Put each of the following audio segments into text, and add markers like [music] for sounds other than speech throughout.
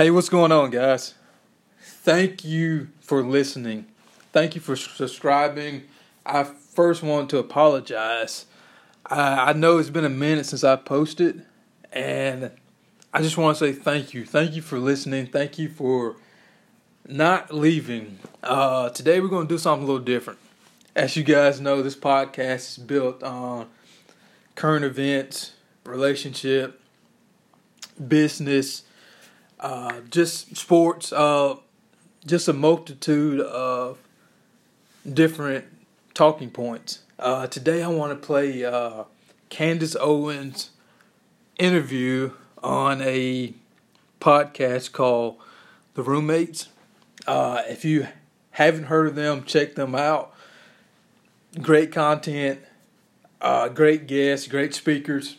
Hey, what's going on, guys? Thank you for listening. Thank you for subscribing. I first want to apologize. I, I know it's been a minute since I posted, and I just want to say thank you. Thank you for listening. Thank you for not leaving. Uh, today, we're going to do something a little different. As you guys know, this podcast is built on current events, relationship, business uh, just sports, uh, just a multitude of different talking points. Uh, today, I want to play uh, Candace Owens' interview on a podcast called The Roommates. Uh, if you haven't heard of them, check them out. Great content, uh, great guests, great speakers.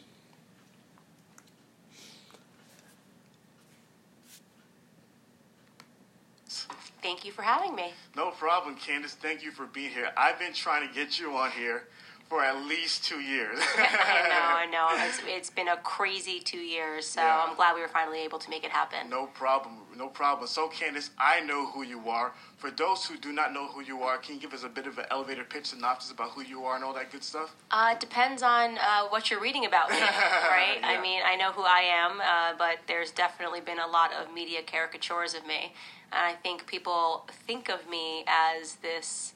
Thank you for having me. No problem, Candace. Thank you for being here. I've been trying to get you on here for at least two years. [laughs] I know, I know. [laughs] It's, it's been a crazy two years, so yeah. I'm glad we were finally able to make it happen. No problem, no problem. So, Candace, I know who you are. For those who do not know who you are, can you give us a bit of an elevator pitch synopsis about who you are and all that good stuff? Uh, it depends on uh, what you're reading about me, [laughs] right? yeah. I mean, I know who I am, uh, but there's definitely been a lot of media caricatures of me. And I think people think of me as this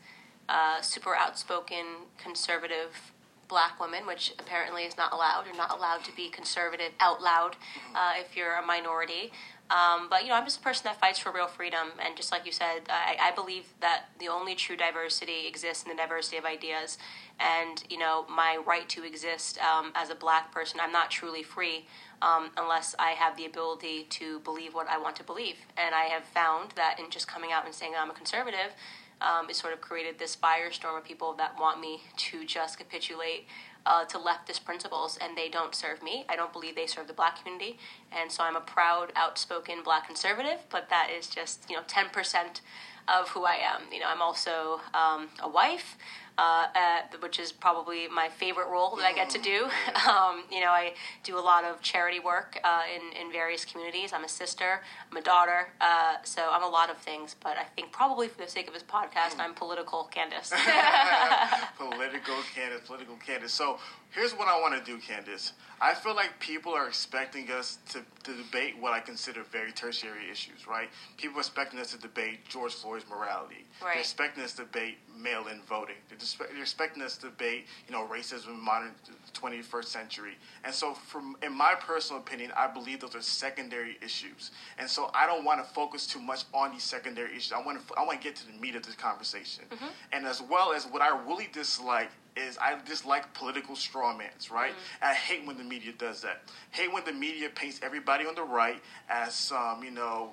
uh, super outspoken conservative black woman, which apparently is not allowed. You're not allowed to be conservative out loud uh, if you're a minority. Um, but you know, I'm just a person that fights for real freedom, and just like you said, I, I believe that the only true diversity exists in the diversity of ideas. And you know, my right to exist um, as a black person, I'm not truly free um, unless I have the ability to believe what I want to believe. And I have found that in just coming out and saying I'm a conservative, um, it sort of created this firestorm of people that want me to just capitulate uh, to leftist principles, and they don't serve me. I don't believe they serve the black community, and so I'm a proud, outspoken black conservative. But that is just you know ten percent of who I am. You know, I'm also um, a wife uh, at, which is probably my favorite role that I get to do. [laughs] Um, you know, I do a lot of charity work uh, in, in various communities. I'm a sister, I'm a daughter, uh, so I'm a lot of things, but I think probably for the sake of this podcast, I'm political Candace. [laughs] [laughs] political Candace, political Candace. So here's what I want to do, Candace. I feel like people are expecting us to, to debate what I consider very tertiary issues, right? People are expecting us to debate George Floyd's morality. Right. They're expecting us to debate mail-in voting. They're, they're expecting us to debate, you know, racism in modern 21st century. And so, from in my personal opinion, I believe those are secondary issues. And so, I don't want to focus too much on these secondary issues. I want to I want to get to the meat of this conversation. Mm-hmm. And as well as what I really dislike is I dislike political strawmans, right? Mm-hmm. I hate when the media does that. Hate when the media paints everybody on the right as some, you know,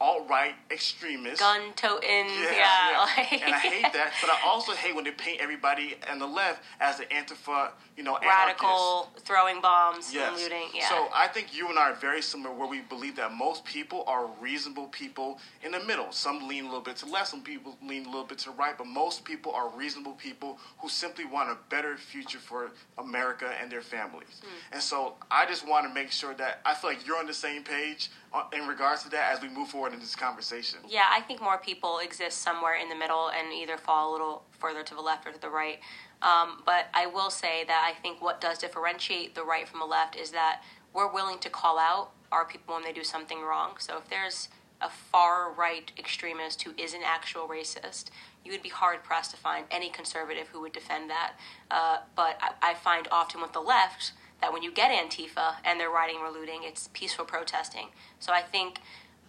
alt right extremists, gun toting, yeah, yeah. yeah. Like. [laughs] and I hate that. But I also hate when they paint everybody on the left as the Antifa, you know, radical anarchists. throwing bombs, yes. and looting. Yeah. So I think you and I are very similar, where we believe that most people are reasonable people in the middle. Some lean a little bit to left, some people lean a little bit to right, but most people are reasonable people who simply want a better future for America and their families. Mm. And so I just want to make sure that I feel like you're on the same page uh, in regards to that as we move forward in this conversation. Yeah, I think more people exist somewhere in the middle and either fall a little further to the left or to the right. Um, but I will say that I think what does differentiate the right from the left is that we're willing to call out our people when they do something wrong. So if there's a far right extremist who is an actual racist, you would be hard pressed to find any conservative who would defend that. Uh, but I, I find often with the left, that when you get Antifa and they're rioting or looting, it's peaceful protesting. So I think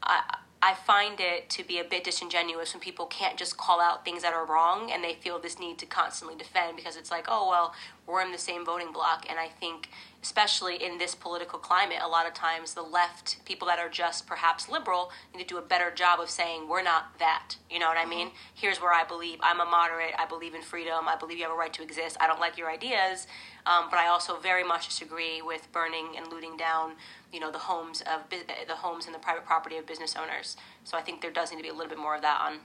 I, I find it to be a bit disingenuous when people can't just call out things that are wrong and they feel this need to constantly defend because it's like, oh, well, we're in the same voting bloc. And I think, especially in this political climate, a lot of times the left, people that are just perhaps liberal, need to do a better job of saying, we're not that. You know what I mm-hmm. mean? Here's where I believe. I'm a moderate. I believe in freedom. I believe you have a right to exist. I don't like your ideas. Um, but I also very much disagree with burning and looting down, you know, the homes of the homes and the private property of business owners. So I think there does need to be a little bit more of that on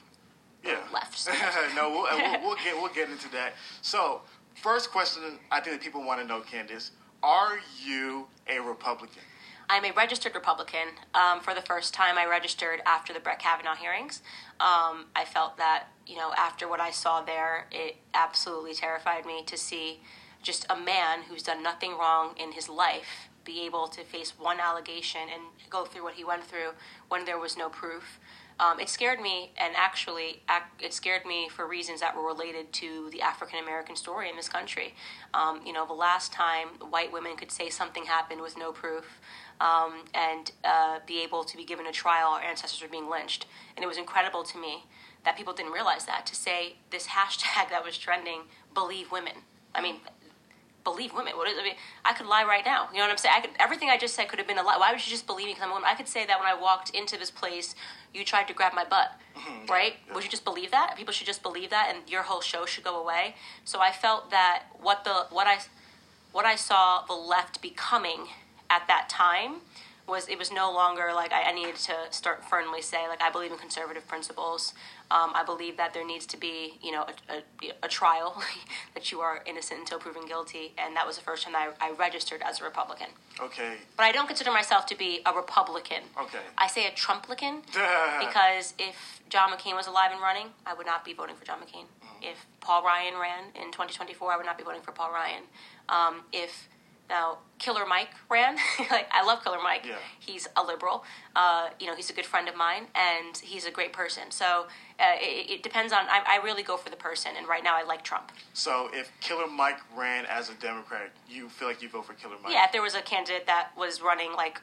yeah. left. [laughs] no, we'll, we'll, we'll, [laughs] get we'll get into that. So First question I think that people want to know, Candace, are you a Republican? I'm a registered Republican. Um, for the first time, I registered after the Brett Kavanaugh hearings. Um, I felt that, you know, after what I saw there, it absolutely terrified me to see just a man who's done nothing wrong in his life be able to face one allegation and go through what he went through when there was no proof. Um, it scared me, and actually, it scared me for reasons that were related to the African American story in this country. Um, you know, the last time white women could say something happened with no proof um, and uh, be able to be given a trial, our ancestors were being lynched. And it was incredible to me that people didn't realize that. To say this [laughs] hashtag that was trending, believe women. I mean, believe women. What is I mean? I could lie right now. You know what I'm saying? I could everything I just said could have been a lie. Why would you just believe me because I'm a woman? I could say that when I walked into this place, you tried to grab my butt, mm-hmm. right? Yeah. Would you just believe that? People should just believe that, and your whole show should go away. So I felt that what the what I what I saw the left becoming at that time was it was no longer like I, I needed to start firmly say like I believe in conservative principles. Um, I believe that there needs to be you know a, a, a trial [laughs] that you are innocent until proven guilty, and that was the first time I, I registered as a Republican. Okay. But I don't consider myself to be a Republican. Okay. I say a Trumplican [laughs] because if John McCain was alive and running, I would not be voting for John McCain. Mm-hmm. If Paul Ryan ran in 2024, I would not be voting for Paul Ryan. Um, if now, Killer Mike ran. [laughs] like I love Killer Mike. Yeah. He's a liberal. Uh, you know, he's a good friend of mine, and he's a great person. So uh, it, it, depends on. I, I, really go for the person, and right now I like Trump. So if Killer Mike ran as a Democrat, you feel like you vote for Killer Mike? Yeah. If there was a candidate that was running like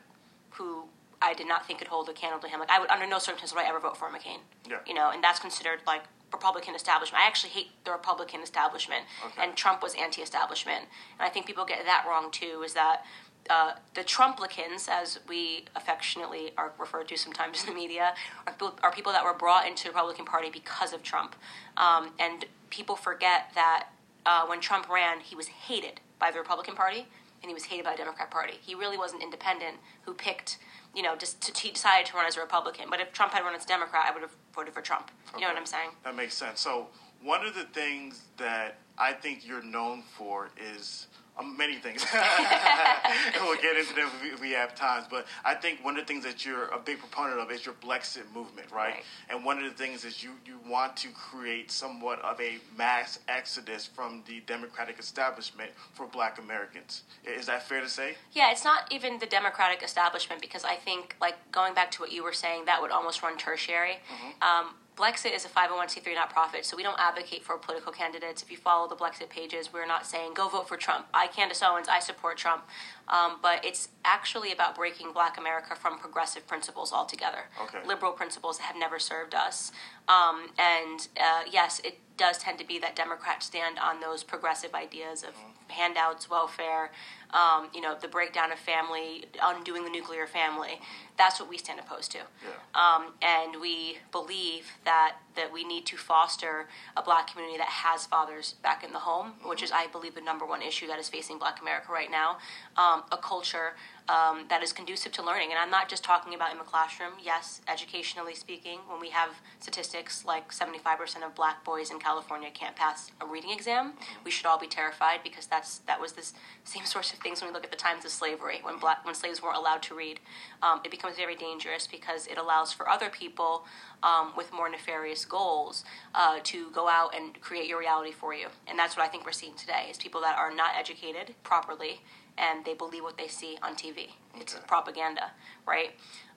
who I did not think could hold a candle to him, like I would under no circumstances would I ever vote for McCain. Yeah. You know, and that's considered like Republican establishment. I actually hate the Republican establishment, okay. and Trump was anti-establishment. And I think people get that wrong too. Is that uh, the Trumplicans, as we affectionately are referred to sometimes in the media, are people, are people that were brought into the Republican Party because of Trump. Um, and people forget that uh, when Trump ran, he was hated by the Republican Party and he was hated by the Democrat Party. He really was an independent who picked you know, just to, he decided to run as a Republican. But if Trump had run as a Democrat, I would have voted for Trump. You okay. know what I'm saying? That makes sense. So one of the things that I think you're known for is um, many things. [laughs] and we'll get into them if we have times. But I think one of the things that you're a big proponent of is your Blexit movement, right? right? And one of the things is you, you want to create somewhat of a mass exodus from the Democratic establishment for black Americans. Is that fair to say? Yeah, it's not even the Democratic establishment because I think, like, going back to what you were saying, that would almost run tertiary. Mm-hmm. Um, Blexit is a 501c3 nonprofit, so we don't advocate for political candidates. If you follow the Blexit pages, we're not saying go vote for Trump. I, Candace Owens, I support Trump. Um, but it's actually about breaking black America from progressive principles altogether. Okay. Liberal principles that have never served us. Um, and uh, yes, it does tend to be that Democrats stand on those progressive ideas of mm-hmm. handouts, welfare, um, you know, the breakdown of family, undoing the nuclear family. That's what we stand opposed to. Yeah. Um, and we believe that, that we need to foster a black community that has fathers back in the home, which is, I believe, the number one issue that is facing black America right now. Um, a culture um, that is conducive to learning. And I'm not just talking about in the classroom. Yes, educationally speaking, when we have statistics like 75% of black boys in California can't pass a reading exam, we should all be terrified because that's that was the same [laughs] source of things when we look at the times of slavery, when black when slaves weren't allowed to read. Um, it becomes very dangerous because it allows for other people um, with more nefarious goals uh, to go out and create your reality for you. And that's what I think we're seeing today: is people that are not educated properly and they believe what they see on TV. It's okay. propaganda, right?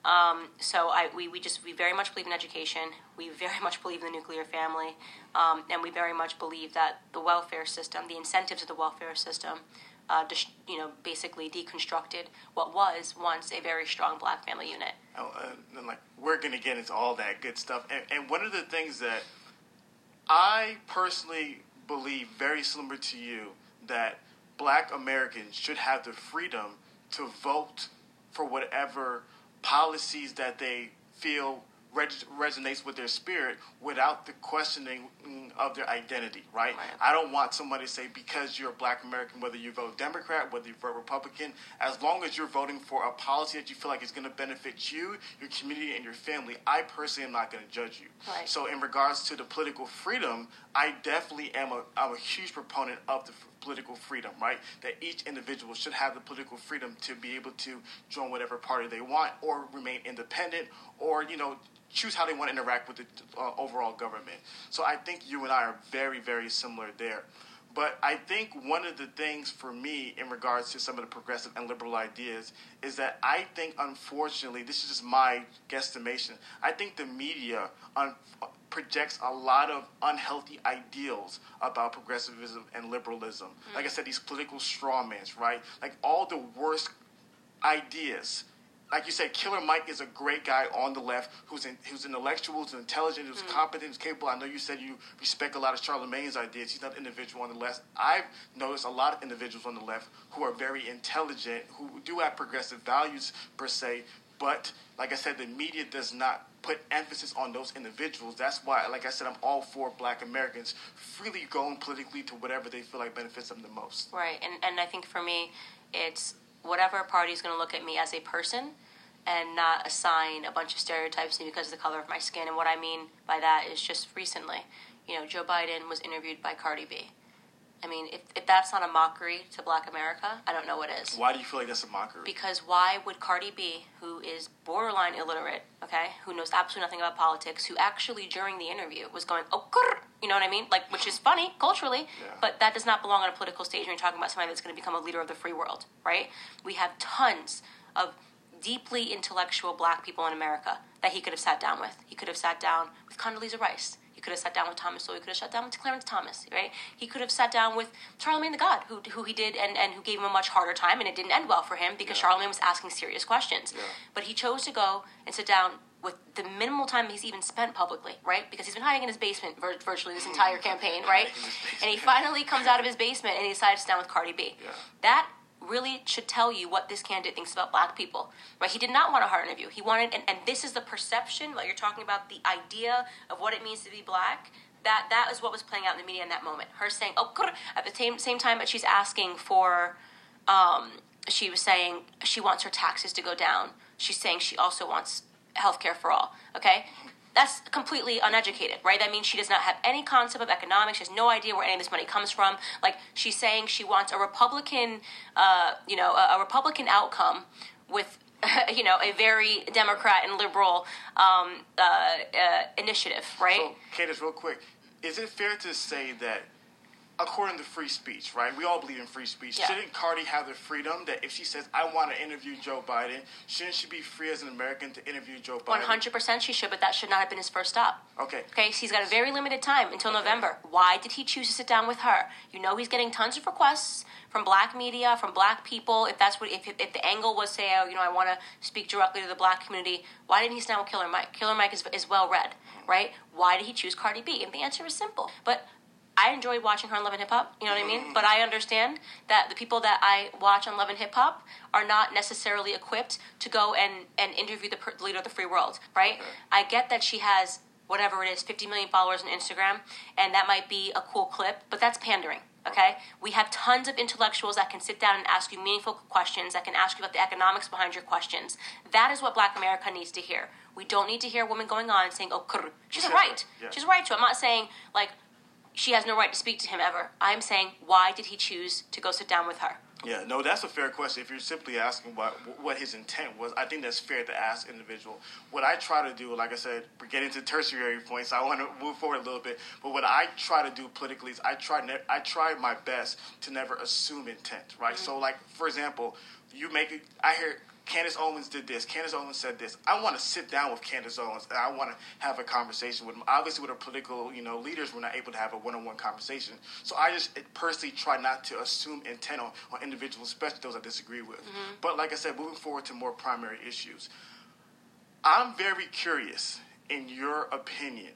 Um, so I, we, we just we very much believe in education. We very much believe in the nuclear family, um, and we very much believe that the welfare system, the incentives of the welfare system, uh, dis- you know, basically deconstructed what was once a very strong black family unit. Oh, uh, and like we're gonna get into all that good stuff, and, and one of the things that I personally believe, very similar to you, that black Americans should have the freedom to vote for whatever policies that they feel resonates with their spirit without the questioning of their identity, right? right? I don't want somebody to say because you're a black American, whether you vote Democrat, whether you vote Republican, as long as you're voting for a policy that you feel like is going to benefit you, your community, and your family, I personally am not going to judge you. Right. So, in regards to the political freedom, I definitely am a, I'm a huge proponent of the political freedom, right? That each individual should have the political freedom to be able to join whatever party they want or remain independent or, you know, choose how they want to interact with the uh, overall government. So I think you and I are very, very similar there. But I think one of the things for me in regards to some of the progressive and liberal ideas is that I think, unfortunately, this is just my guesstimation. I think the media un- projects a lot of unhealthy ideals about progressivism and liberalism. Mm. Like I said, these political strawmans, right? Like all the worst ideas like you said, Killer Mike is a great guy on the left who's in, who's intellectual, who's intelligent, who's mm. competent, who's capable. I know you said you respect a lot of Charlemagne's ideas. He's not an individual on the left. I've noticed a lot of individuals on the left who are very intelligent, who do have progressive values per se, but like I said, the media does not put emphasis on those individuals. That's why, like I said, I'm all for Black Americans freely going politically to whatever they feel like benefits them the most. Right, and and I think for me, it's whatever party is going to look at me as a person and not assign a bunch of stereotypes to me because of the color of my skin. And what I mean by that is just recently, you know, Joe Biden was interviewed by Cardi B. I mean, if, if that's not a mockery to black America, I don't know what is. Why do you feel like that's a mockery? Because why would Cardi B, who is borderline illiterate, okay, who knows absolutely nothing about politics, who actually during the interview was going, oh, grr, you know what I mean? Like, which is funny culturally, yeah. but that does not belong on a political stage when you're talking about somebody that's going to become a leader of the free world, right? We have tons of deeply intellectual black people in America that he could have sat down with. He could have sat down with Condoleezza Rice could have sat down with Thomas Sowell. He could have sat down with Clarence Thomas, right? He could have sat down with Charlemagne the God, who, who he did and, and who gave him a much harder time, and it didn't end well for him because yeah. Charlemagne was asking serious questions. Yeah. But he chose to go and sit down with the minimal time he's even spent publicly, right? Because he's been hiding in his basement vir- virtually this entire campaign, right? And he finally comes out of his basement and he decides to sit down with Cardi B. Yeah. That really should tell you what this candidate thinks about black people. Right? He did not want a hard interview. He wanted, and, and this is the perception, like you're talking about the idea of what it means to be black. That that is what was playing out in the media in that moment. Her saying, "Oh, at the same same time, but she's asking for." Um, she was saying she wants her taxes to go down. She's saying she also wants health care for all. Okay, that's completely uneducated, right? That means she does not have any concept of economics. She has no idea where any of this money comes from. Like she's saying, she wants a Republican, uh, you know, a, a, Republican outcome with, [laughs] you know, a very Democrat and liberal um, uh, uh, initiative, right? So, Candace, real quick, is it fair to say that according to free speech, right? We all believe in free speech. Yeah. Shouldn't Cardi have the freedom that if she says, I want to interview Joe Biden, shouldn't she be free as an American to interview Joe Biden? 100% she should, but that should not have been his first stop. Okay. Okay, so he's got a very limited time until okay. November. Why did he choose to sit down with her? You know he's getting tons of requests from black media, from black people. If that's what, if, if the angle was say, oh, you know, I want to speak directly to the black community, why didn't he sit down with Killer Mike? Killer Mike is, is well read, mm-hmm. right? Why did he choose Cardi B? And the answer is simple. But I enjoy watching her on Love and Hip Hop. You know what I mean? Mm-hmm. But I understand that the people that I watch on Love and Hip Hop are not necessarily equipped to go and, and interview the, the leader of the free world, right? Okay. I get that she has whatever it is, 50 million followers on Instagram, and that might be a cool clip, but that's pandering. Okay? We have tons of intellectuals that can sit down and ask you meaningful questions, that can ask you about the economics behind your questions. That is what black America needs to hear. We don't need to hear a woman going on and saying, oh, she's right. Yeah. She's right too. I'm not saying, like, she has no right to speak to him ever. I'm saying, why did he choose to go sit down with her? Yeah, no, that's a fair question. If you're simply asking what what his intent was, I think that's fair to ask individual. What I try to do, like I said, we're getting to tertiary points. I want to move forward a little bit, but what I try to do politically is I try ne- I try my best to never assume intent, right? Mm-hmm. So, like for example, you make it. I hear Candace Owens did this. Candace Owens said this. I want to sit down with Candace Owens and I want to have a conversation with them. Obviously, with our political, you know, leaders, we're not able to have a one-on-one conversation. So I just personally try not to assume intent on, on individuals, especially those I disagree with. Mm-hmm. But like I said, moving forward to more primary issues, I'm very curious, in your opinion,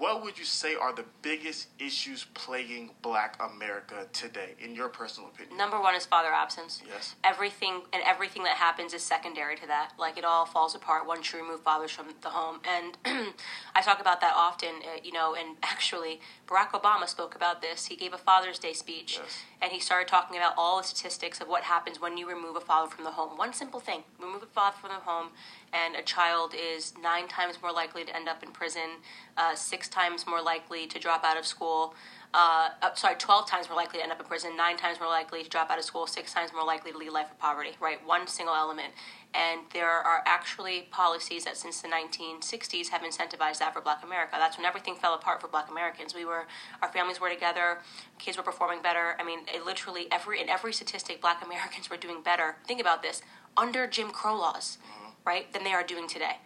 what would you say are the biggest issues plaguing black America today, in your personal opinion? Number one is father absence. Yes. Everything and everything that happens is secondary to that. Like it all falls apart once you remove fathers from the home. And [clears throat] I talk about that often, uh, you know, and [laughs] actually, Barack Obama spoke about this. He gave a Father's Day speech, yes. and he started talking about all the statistics of what happens when you remove a father from the home. One simple thing remove a father from the home, and a child is nine times more likely to end up in prison, uh, six times more likely to drop out of school. uh, uh, sorry, 12 times more likely to end up in prison, nine times more likely to drop out of school, six times more likely to lead a life of poverty, right? One single element. And there are actually policies that since the 1960s have incentivized that for black America. That's when everything fell apart for black Americans. We were, our families were together, kids were performing better. I mean, it literally, every, in every statistic, black Americans were doing better. Think about this under Jim Crow laws, right, than they are doing today.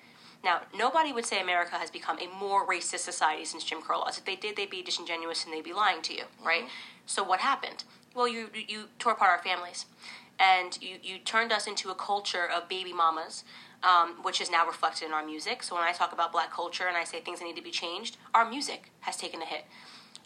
Now, nobody would say America has become a more racist society since Jim Crow laws. If they did, they'd be disingenuous and they'd be lying to you, right? So what happened? Well, you you tore apart our families, and you you turned us into a culture of baby mamas. Um, which is now reflected in our music. So when I talk about black culture and I say things that need to be changed, our music has taken a hit.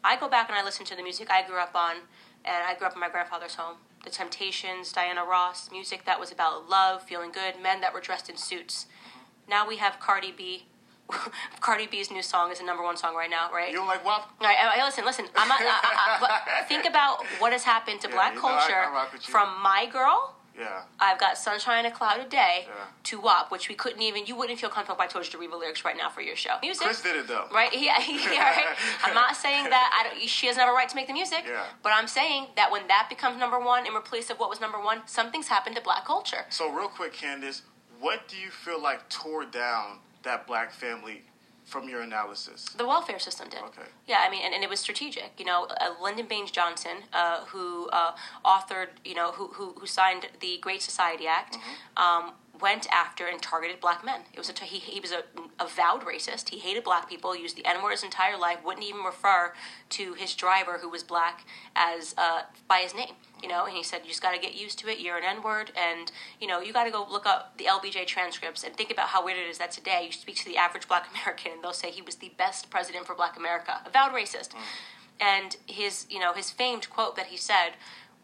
I go back and I listen to the music I grew up on, and I grew up in my grandfather's home. The Temptations, Diana Ross, music that was about love, feeling good, men that were dressed in suits. Mm-hmm. Now we have Cardi B. [laughs] Cardi B's new song is a number one song right now, right? You don't like WAP? All right, I, I- listen, listen. I'm not, I, I, [laughs] think about what has happened to Yeah, black you know, I- I culture you. from My Girl. Yeah. I've got Sunshine and a Clouded Day Yeah. to WAP, which we couldn't even. You wouldn't feel comfortable if I told you to read the lyrics right now for your show. Music. Chris did it though. Right? Yeah, yeah, right. I'm not saying that I don't, she doesn't have a right to make the music, Yeah. but I'm saying that when that becomes number one in replace of what was number one, something's happened to black culture. So real quick, Candace, what do you feel like tore down that black family from your analysis? The welfare system did. Okay. Yeah, I mean, and, and it was strategic. You know, uh, Lyndon Baines Johnson, uh, who uh, authored, you know, who, who who signed the Great Society Act, um, went after and targeted black men. It was a he he was a avowed racist. He hated black people. Used the N word his entire life. Wouldn't even refer to his driver, who was black, as uh, by his name. You know, and he said, "You just got to get used to it. You're an N word, and you know, you got to go look up the LBJ transcripts and think about how weird it is that today you speak to the average Black [laughs] American, and they'll say he was the best president for Black America, avowed racist." And his, you know, his famed quote that he said.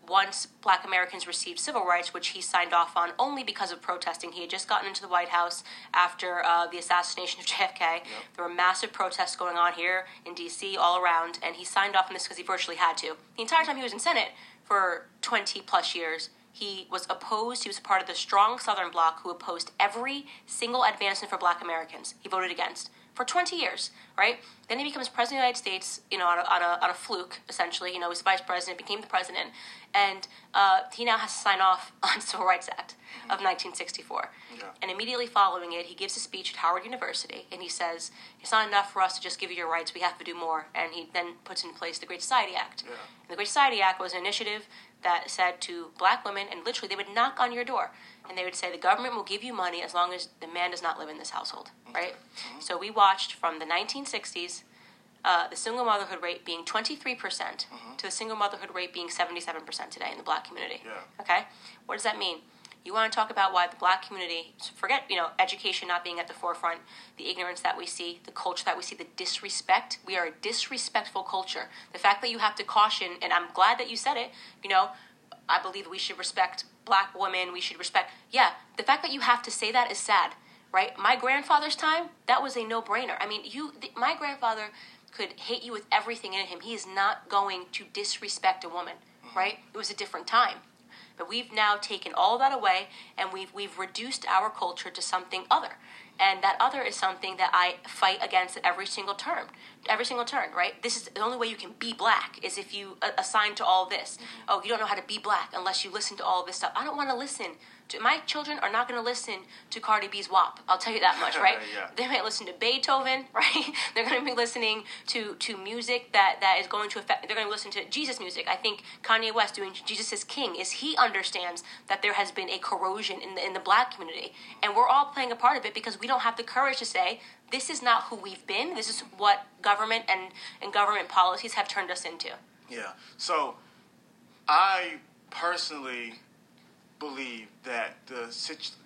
Once black Americans received civil rights, which he signed off on only because of protesting, he had just gotten into the White House after uh, the assassination of [laughs] JFK. There were massive protests going on here in D.C. all around, and he signed off on this because he virtually had to. The entire time he was in Senate, for 20 plus years. He was opposed, he was part of the strong Southern Bloc who opposed every single advancement for black Americans. He voted against for 20 years, right? Then he becomes president of the United States, you know, on a, on a, on a fluke, essentially. You know, he's vice president, became the president, and uh, he now has to sign off [laughs] on the Civil Rights Act of 1964. Yeah. And immediately following it, he gives a speech at Howard University, and he says, "It's not enough for us to just give you your rights; we have to do more." And he then puts in place the Great Society Act. Yeah. And the Great Society Act was an initiative that said to black women, and literally they would knock on your door, and they would say, "The government will give you money as long as the man does not live in this household." Mm-hmm. Right. Mm-hmm. So we watched from the 1960s. Uh, the single motherhood rate being 23% mm-hmm. to the single motherhood rate being 77% today in the black community. Yeah. Okay? What does that mean? You want to talk about why the black community, forget, you know, education not being at the forefront, the ignorance that we see, the culture that we see, the disrespect. We are a disrespectful culture. The fact that you have to caution, and I'm glad that you said it, you know, I believe we should respect black women, we should respect, yeah, the fact that you have to say that is sad, right? My grandfather's time, that was a no brainer. I mean, you, th- my grandfather could hate you with everything in him. He is not going to disrespect a woman, mm-hmm. right? It was a different time. But we've now taken all that away and we've we've reduced our culture to something other. And that other is something that I fight against at every single turn. Every single turn, right? This is the only way you can be black is if you assign to all this. Mm-hmm. Oh, you don't know how to be black unless you listen to all this stuff. I don't want to listen to my children are not going to listen to Cardi B's WAP. I'll tell you that much, [laughs] right? Yeah. They might listen to Beethoven, [laughs] right? They're going to be listening to to music that that is going to affect. They're going to listen to Jesus music. I think Kanye West doing Jesus is King is he understands that there has been a corrosion in the in the black community, and we're all playing a part of it because we don't have the courage to say this is not who we've been. This is what government and and government policies have turned us into. Yeah. So, I personally believe that the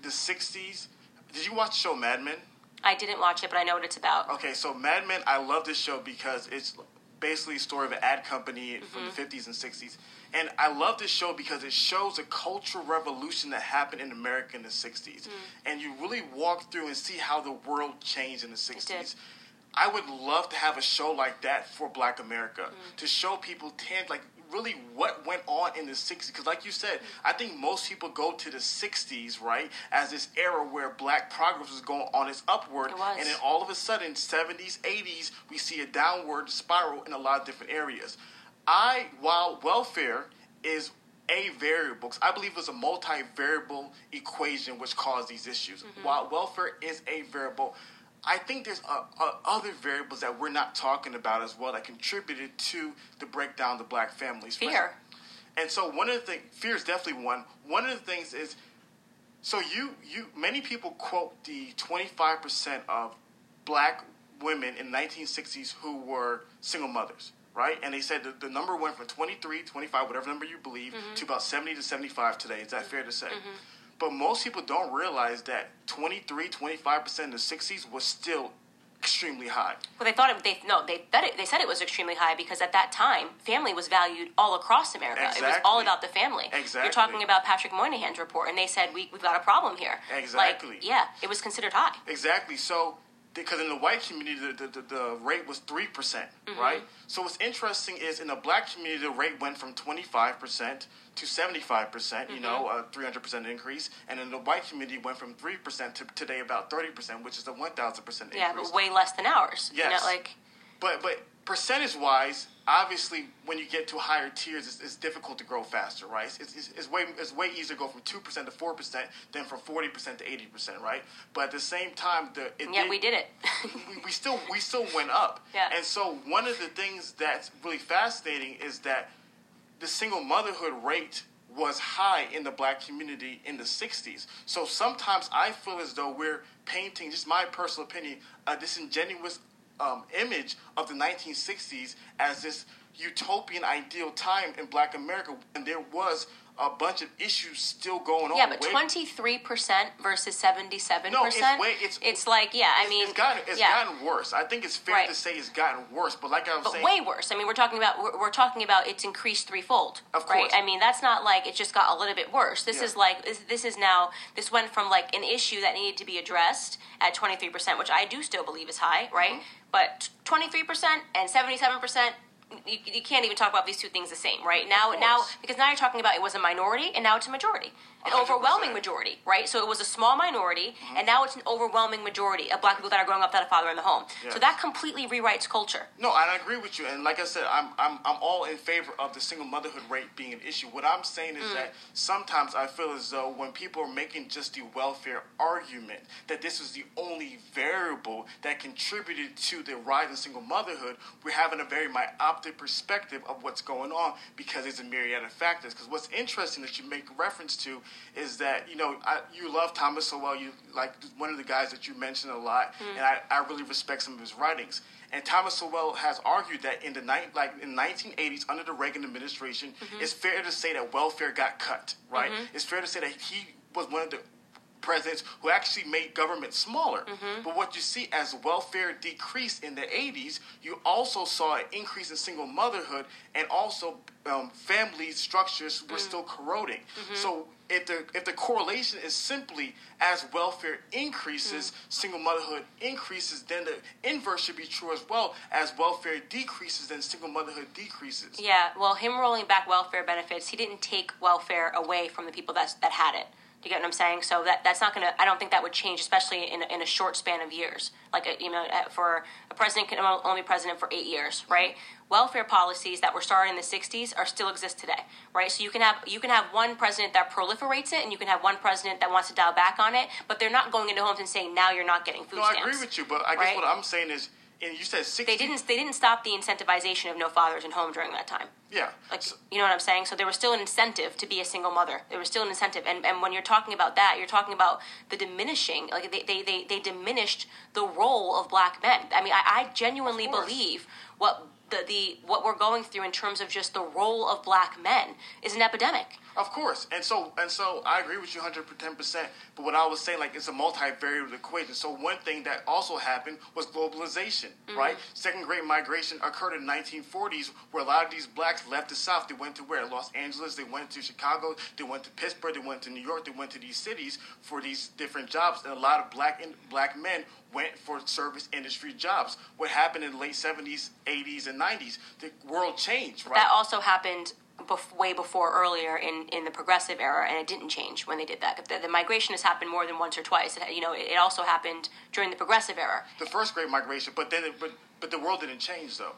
the '60s. Did you watch the show Mad Men? I didn't watch it, but I know what it's about. Okay, so Mad Men. I love this show because it's basically a story of an ad company from Mm-hmm. the '50s and '60s, and I love this show because it shows a cultural revolution that happened in America in the '60s, Mm. and you really walk through and see how the world changed in the '60s. I would love to have a show like that for Black America Mm. to show people ten like really what went on in the 60s because like you said i think most people go to the 60s right as this era where black progress was going on its upward It was. and then all of a sudden 70s 80s we see a downward spiral in a lot of different areas I while welfare is a variable, I believe it's a multi-variable equation which caused these issues. Mm-hmm. While welfare is a variable, I think there's uh, uh, other variables that we're not talking about as well that contributed to the breakdown of the black families. Fear. And so one of the things, fear is definitely one. One of the things is, so you you many people quote the 25 percent of black women in 1960s who were single mothers, right? And they said that the number went from 23, 25, whatever number you believe, to about 70 to 75 today. Is that fair to say? But most people don't realize that 23, 25 percent in the 60s was still extremely high. Well, they thought it. They no. They said it. They said it was extremely high because at that time, family was valued all across America. It was all about the family. Exactly. You're talking about Patrick Moynihan's report, and they said we we've got a problem here. Exactly. Like, yeah, it was considered high. Exactly. So, because in the white community, the, the, the, the rate was 3%, percent Mm-hmm. right? So, what's interesting is in the black community, the rate went from 25% to 75%, percent you know, Mm-hmm. a 300% increase. And in the white community, it went from 3% to today about 30%, which is a 1,000% increase. Yeah, but way less than ours. You Yes. know, like But but percentage wise, obviously, when you get to higher tiers, it's, it's difficult to grow faster, right? It's, it's, it's way it's way easier to go from two percent to four percent than from forty percent to eighty percent, right? But at the same time, the it yeah, we did it. [laughs] we, we still we still went up. Yeah. And so one of the things that's really fascinating is that the single motherhood rate was high in the black community in the 60s. So sometimes I feel as though we're painting, just my personal opinion, a disingenuous um, image of the 1960s as this utopian ideal time in black America. And there was a bunch of issues still going on. yeah, but twenty three percent versus seventy seven No, it's percent. way- it's- It's like yeah, I it's, mean, it's gotten it's yeah. gotten worse. I think it's fair Right. to say it's gotten worse. But like I was but saying, way worse. I mean, we're talking about we're, we're talking about it's increased threefold, Of right? course. I mean, that's not like it just got a little bit worse. This Yeah. is like this, this is now this went from like an issue that needed to be addressed at twenty three percent, which I do still believe is high, right? Mm-hmm. But twenty three percent and seventy seven percent. You, you can't even talk about these two things the same, right? Now, now, because now you're talking about it was a minority, and now it's a majority, an 100%. overwhelming majority, right? So it was a small minority, Mm-hmm. and now it's an overwhelming majority of black people that are growing up without a father in the home. So that completely rewrites culture. No, and I agree with you. And like I said, I'm I'm I'm all in favor of the single motherhood rate being an issue. What I'm saying is that sometimes I feel as though when people are making just the welfare argument that this is the only variable that contributed to the rise in single motherhood, we're having a very myopic perspective of what's going on because it's a myriad of factors. Because what's interesting that you make reference to is that you know I, you love Thomas Sowell. You like one of the guys that you mentioned a lot, mm. and I, I really respect some of his writings. And Thomas Sowell has argued that in the night, like in 1980s, under the Reagan administration, mm-hmm. it's fair to say that welfare got cut. Right? Mm-hmm. It's fair to say that he was one of the presidents who actually made government smaller. Mm-hmm. But what you see as welfare decreased in the 80s, you also saw an increase in single motherhood and also um, family structures were mm. still corroding. Mm-hmm. So if the if the correlation is simply as welfare increases, mm. single motherhood increases, then the inverse should be true as well. As welfare decreases, then single motherhood decreases. Yeah, well, him rolling back welfare benefits, he didn't take welfare away from the people that that had it. Do you get what I'm saying? So that that's not gonna. I don't think that would change, especially in a, in a short span of years. Like a, you know, for a president can only be president for eight years, right? Welfare policies that were started in the '60s are still exist today, right? So you can have you can have one president that proliferates it, and you can have one president that wants to dial back on it, but they're not going into homes and saying now you're not getting food No, I agree with you, but I guess right? what I'm saying is, and you said 60. They didn't. They didn't stop the incentivization of no fathers in home during that time. Yeah. Like, So- you know what I'm saying? So there was still an incentive to be a single mother. There was still an incentive. And, and when you're talking about that, you're talking about the diminishing, like they, they, they, they diminished the role of black men. I mean, I, I genuinely believe what the, the, what we're going through in terms of just the role of black men is an epidemic. Of course, and so and so I agree with you hundred ten percent. But what I was saying, like, it's a multivariable equation. So one thing that also happened was globalization, mm-hmm. right? Second Great Migration occurred in 1940s, where a lot of these blacks left the South. They went to where? Los Angeles. They went to Chicago. They went to Pittsburgh. They went to New York. They went to these cities for these different jobs. And a lot of black in, black men went for service industry jobs. What happened in the late 70s, 80s, and 90s? The world changed, right? That also happened bef- way before earlier in, in the progressive era, and it didn't change when they did that. The, the migration has happened more than once or twice. It, you know, it, it also happened during the progressive era. the first Great Migration, but then it, but but the world didn't change though.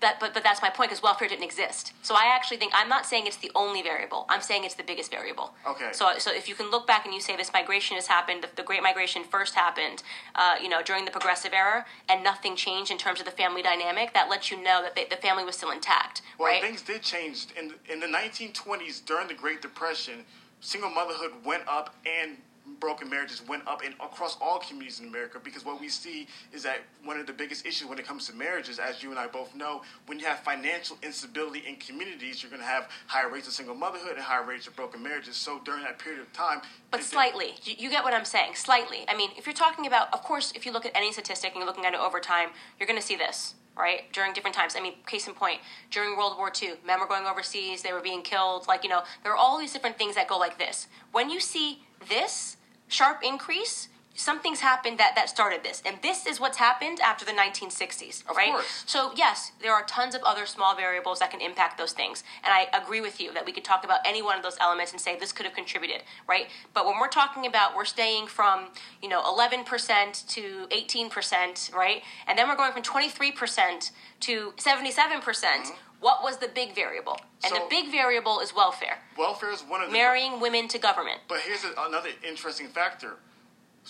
That, but but that's my point because welfare didn't exist. So I actually think I'm not saying it's the only variable. I'm saying it's the biggest variable. Okay. So so if you can look back and you say this migration has happened, the, the Great Migration first happened, uh, you know, during the Progressive Era, and nothing changed in terms of the family dynamic. That lets you know that they, the family was still intact, Well, right? things did change in in the 1920s during the Great Depression. Single motherhood went up and broken marriages went up in across all communities in America because what we see is that one of the biggest issues when it comes to marriages, as you and I both know, when you have financial instability in communities, you're going to have higher rates of single motherhood and higher rates of broken marriages. So during that period of time, But did- slightly. You, you get what I'm saying? Slightly. I mean, if you're talking about, of course, if you look at any statistic and you're looking at it over time, you're going to see this, right? During different times. I mean, case in point, during World War II, men were going overseas, they were being killed. Like, you know, there are all these different things that go like this. When you see this sharp increase, something's happened that, that started this. And this is what's happened after the 1960s, Of right? So, yes, there are tons of other small variables that can impact those things. And I agree with you that we could talk about any one of those elements and say this could have contributed, right? But when we're talking about we're staying from, you know, 11% to 18%, right? And then we're going from 23% to 77%. Mm-hmm. What was the big variable? And the big variable is welfare. welfare is one of the Marrying women to government. But here's another interesting factor.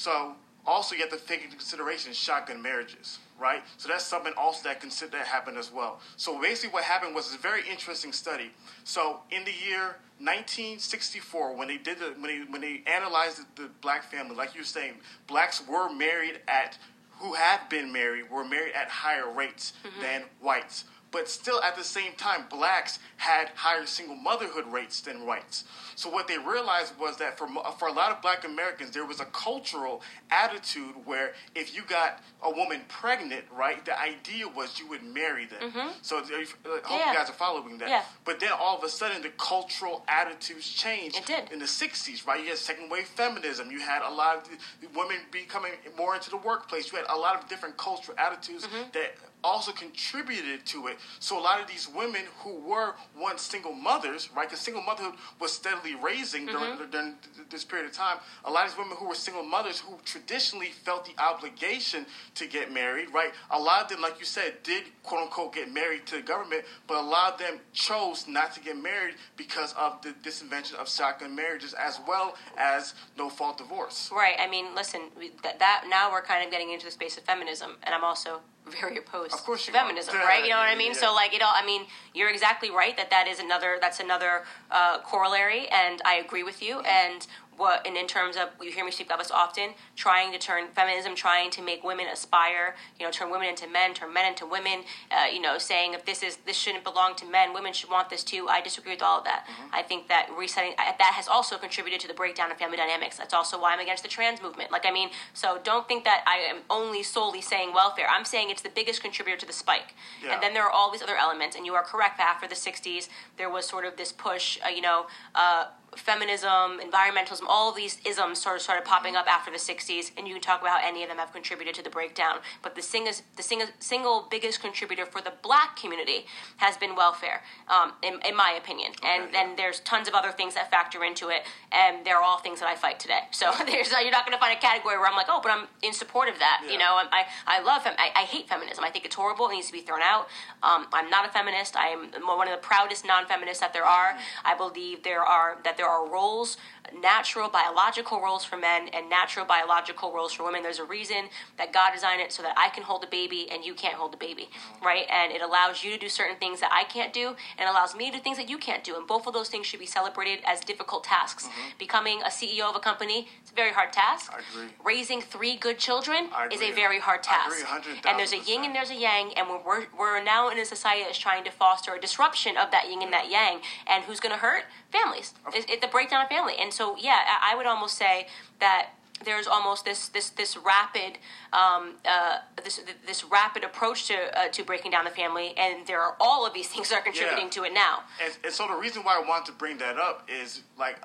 So also you have to take into consideration shotgun marriages, right? So that's something also that consider that happened as well. So basically, what happened was a very interesting study. So in the year 1964, when they did the when they when they analyzed the, the black family, like you were saying, blacks were married at who have been married were married at higher rates mm-hmm. than whites. But still, at the same time, blacks had higher single motherhood rates than whites. So what they realized was that for for a lot of Black Americans, there was a cultural attitude where if you got a woman pregnant, right, the idea was you would marry them. So uh, I hope Yeah. you guys are following that. Yeah. But then all of a sudden, the cultural attitudes changed. It did. in the '60s, right? You had second wave feminism. You had a lot of women becoming more into the workplace. You had a lot of different cultural attitudes Mm-hmm. that also contributed to it. So a lot of these women who were once single mothers, right? Because single motherhood was steadily raising during, Mm-hmm. during this period of time. A lot of these women who were single mothers who traditionally felt the obligation to get married, right? A lot of them, like you said, did quote unquote get married to the government, but a lot of them chose not to get married because of the disinvention of shotgun marriages as well as no fault divorce. Right. I mean, listen, we, that, that now we're kind of getting into the space of feminism, and I'm also very opposed Of course to you are. feminism, right? You know what I mean? yeah. So, like, you know, I mean, you're exactly right that that is another that's another uh, corollary, and I agree with you. And what, and in terms of you hear me speak about this often, trying to turn feminism, trying to make women aspire, you know, turn women into men, turn men into women, uh, you know, saying if this is this shouldn't belong to men, women should want this too. I disagree with all of that. Mm-hmm. I think that resetting that has also contributed to the breakdown of family dynamics. That's also why I'm against the trans movement. Like, I mean, so don't think that I am only solely saying welfare. I'm saying it's the biggest contributor to the spike. Yeah. And then there are all these other elements, and you are correct. that After the '60s, there was sort of this push, uh, you know. Uh, feminism, environmentalism, all of these isms sort of started popping up after the 60s, and you can talk about how any of them have contributed to the breakdown. But the, sing- the sing- single biggest contributor for the black community has been welfare, um, in, in my opinion. And Okay. then there's tons of other things that factor into it, and they're all things that I fight today. So [laughs] there's, you're not going to find a category where I'm like, oh, but I'm in support of that. Yeah. You know, I, I love fem- I, I hate feminism. I think it's horrible. It needs to be thrown out. Um, I'm not a feminist. I am one of the proudest non-feminists that there are. I believe there are that there are roles, natural biological roles for men and natural biological roles for women. There's a reason that God designed it so that I can hold a baby and you can't hold a baby, right? And it allows you to do certain things that I can't do, and allows me to do things that you can't do. And both of those things should be celebrated as difficult tasks. Mm-hmm. Becoming a CEO of a company, it's a very hard task. I agree. Raising three good children is a very hard I agree task. 100,000%. and there's a yin and there's a yang, and we're, we're, we're now in a society that's trying to foster a disruption of that yin and that yang. And who's going to hurt? Families. It's, it's the breakdown of family. And so, yeah, I, I would almost say that there's almost this this this rapid um, uh, this this rapid approach to uh, to breaking down the family, and there are all of these things that are contributing Yeah. to it now. And, and so the reason why I want to bring that up is like,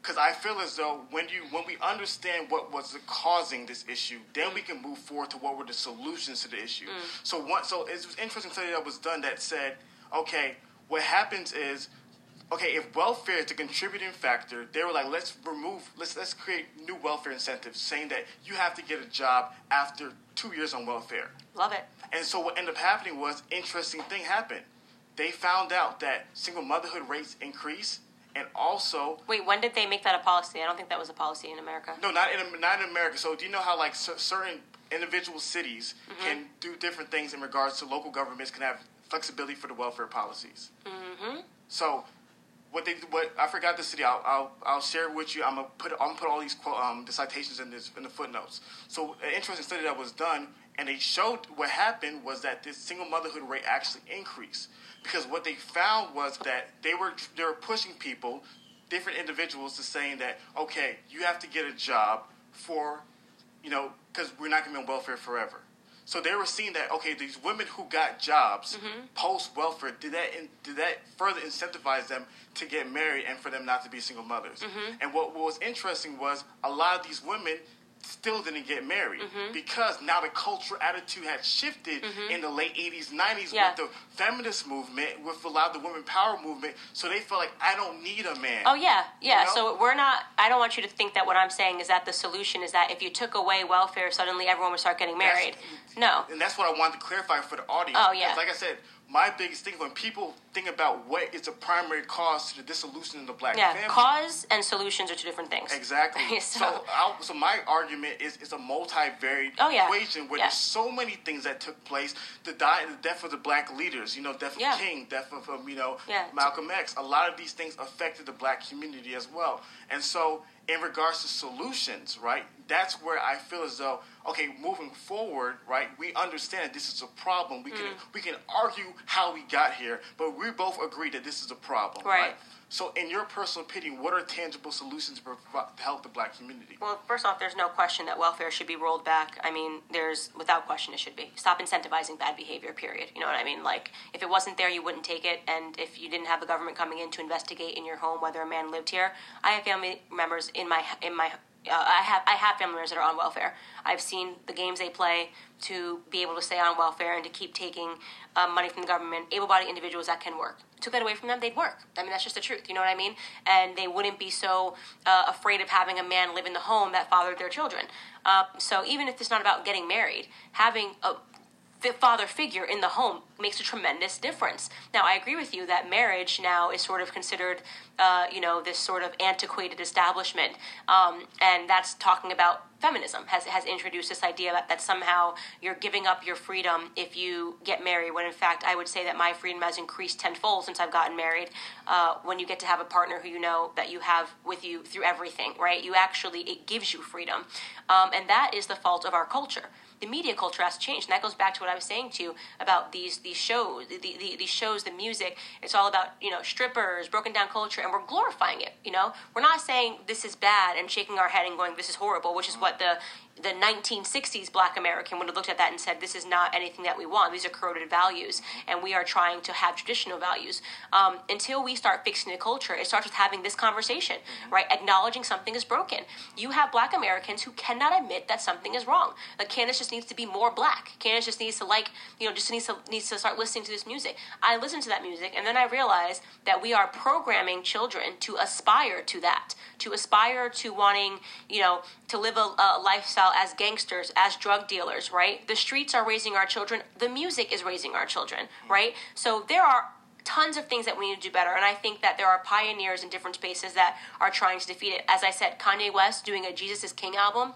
because I feel as though when you when we understand what was causing this issue, then we can move forward to what were the solutions to the issue. So one, so it was interesting study that was done that said, okay, what happens is. Okay, if welfare is a contributing factor, they were like, let's remove, let's let's create new welfare incentives, saying that you have to get a job after two years on welfare. Love it. And so what ended up happening was interesting thing happened. They found out that single motherhood rates increase, and also Wait, when did they make that a policy? I don't think that was a policy in America. no, not in not in America. So do you know how like cer- certain individual cities can do different things in regards to local governments can have flexibility for the welfare policies. Mm-hmm. So what they what I forgot the city. I'll I'll, I'll share it with you. I'm gonna put I'm gonna put all these um the citations in this in the footnotes. So an interesting study that was done, and they showed what happened was that this single motherhood rate actually increased because what they found was that they were they were pushing people, different individuals, to saying that okay, you have to get a job for, you know, because we're not gonna be on welfare forever. So they were seeing that okay, these women who got jobs mm-hmm. post welfare did that in, did that further incentivize them to get married and for them not to be single mothers. Mm-hmm. And what, what was interesting was a lot of these women still didn't get married mm-hmm. because now the cultural attitude had shifted mm-hmm. in the late 80s 90s Yeah. with the feminist movement with a lot of the women power movement so they felt like i don't need a man Oh yeah, yeah. You know? So we're not. I don't want you to think that what I'm saying is that the solution is that if you took away welfare, suddenly everyone would start getting That's- married. No. and that's what I wanted to clarify for the audience. Oh, yeah. Like I said, my biggest thing when people think about what is the primary cause to the dissolution in the black Yeah. family. Cause and solutions are two different things. Exactly. [laughs] so, so, I, so my argument is it's a multivariate Oh, yeah. equation where Yeah. there's so many things that took place. The die, the death of the black leaders, you know, death of Yeah. King, death of um, you know Yeah. Malcolm X. A lot of these things affected the black community as well. And so, in regards to solutions, right? That's where I feel as though okay, moving forward, right? We understand this is a problem. We can Mm. we can argue how we got here, but we both agree that this is a problem, Right. right? So, in your personal opinion, what are tangible solutions to help the black community? well, first off, there's no question that welfare should be rolled back. I mean, there's without question it should be. Stop incentivizing bad behavior. Period. You know what I mean? Like, if it wasn't there, you wouldn't take it, and if you didn't have the government coming in to investigate in your home whether a man lived here, I have family members in my in my. Uh, I have I have family members that are on welfare. I've seen the games they play to be able to stay on welfare and to keep taking um, money from the government. Able-bodied individuals that can work. Took that away from them, they'd work. I mean, that's just the truth. You know what I mean? And they wouldn't be so uh, afraid of having a man live in the home that fathered their children. Uh, so even if it's not about getting married, having a father figure in the home makes a tremendous difference. Now, I agree with you that marriage now is sort of considered, uh, you know, this sort of antiquated establishment, um, and that's talking about feminism has has introduced this idea that, that somehow you're giving up your freedom if you get married. When in fact, I would say that my freedom has increased tenfold since I've gotten married. Uh, when you get to have a partner who you know that you have with you through everything, right? You actually it gives you freedom, um, and that is the fault of our culture the media culture has changed, and that goes back to what I was saying to you about these these shows, the, the, these shows, the music. It's all about you know strippers, broken down culture, and we're glorifying it. You know, we're not saying this is bad and shaking our head and going this is horrible, which is what the the 1960s Black American would have looked at that and said this is not anything that we want. These are corroded values, and we are trying to have traditional values. Um, until we start fixing the culture, it starts with having this conversation, right? Acknowledging something is broken. You have Black Americans who cannot admit that something is wrong. Like Candace just needs to be more black. Candace just needs to like, you know, just needs to needs to start listening to this music. I listen to that music, and then I realize that we are programming children to aspire to that, to aspire to wanting, you know, to live a, a lifestyle as gangsters, as drug dealers, right? The streets are raising our children. The music is raising our children, right? So there are tons of things that we need to do better. And I think that there are pioneers in different spaces that are trying to defeat it. As I said, Kanye West doing a Jesus is King album.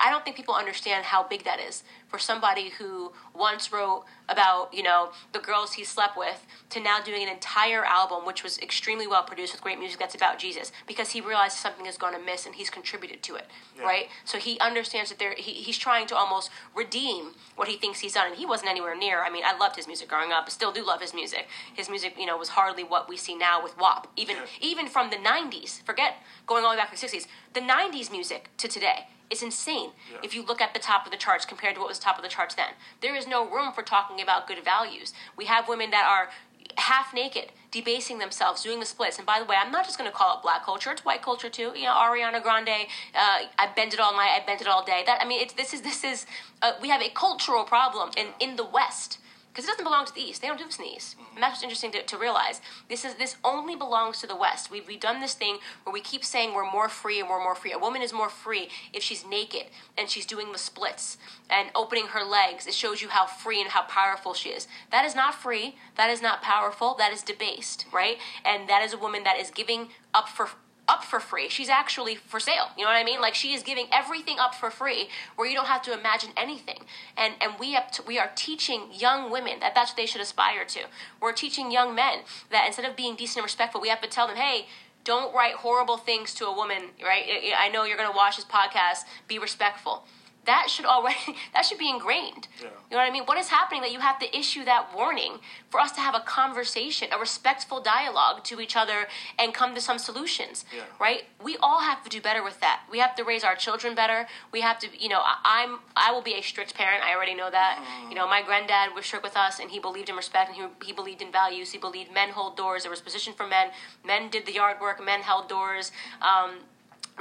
I don't think people understand how big that is for somebody who once wrote about, you know, the girls he slept with to now doing an entire album which was extremely well produced with great music that's about Jesus because he realized something is going to miss and he's contributed to it, Yeah. right? So he understands that there he, he's trying to almost redeem what he thinks he's done and he wasn't anywhere near. I mean, I loved his music growing up, I still do love his music. His music, you know, was hardly what we see now with WAP. Even Yeah. even from the 90s, forget going all the way back to the 60s. The 90s music to today is insane Yeah. if you look at the top of the charts compared to what was top of the charts then. There is no room for talking about good values. We have women that are half naked, debasing themselves, doing the splits. And by the way, I'm not just going to call it black culture; it's white culture too. You know, Ariana Grande, uh, I bend it all night, I bend it all day. That I mean, it's this is this is uh, we have a cultural problem in in the West because it doesn't belong to the East. They don't do this in the East. And that's what's interesting to, to realize. This is this only belongs to the West. We've, we've done this thing where we keep saying we're more free and we're more free. A woman is more free if she's naked and she's doing the splits and opening her legs. It shows you how free and how powerful she is. That is not free. That is not powerful. That is debased, right? And that is a woman that is giving up for up for free. She's actually for sale. You know what I mean? Like she is giving everything up for free where you don't have to imagine anything. And and we have to, we are teaching young women that that's what they should aspire to. We're teaching young men that instead of being decent and respectful, we have to tell them, "Hey, don't write horrible things to a woman, right? I know you're going to watch this podcast. Be respectful." That should already [laughs] that should be ingrained. Yeah. You know what I mean? What is happening that you have to issue that warning for us to have a conversation, a respectful dialogue to each other and come to some solutions. Yeah. Right? We all have to do better with that. We have to raise our children better. We have to, you know, I, am I will be a strict parent. I already know that. Mm. You know, my granddad was strict with us and he believed in respect and he, he believed in values. He believed men hold doors. There was position for men. Men did the yard work. Men held doors. Um,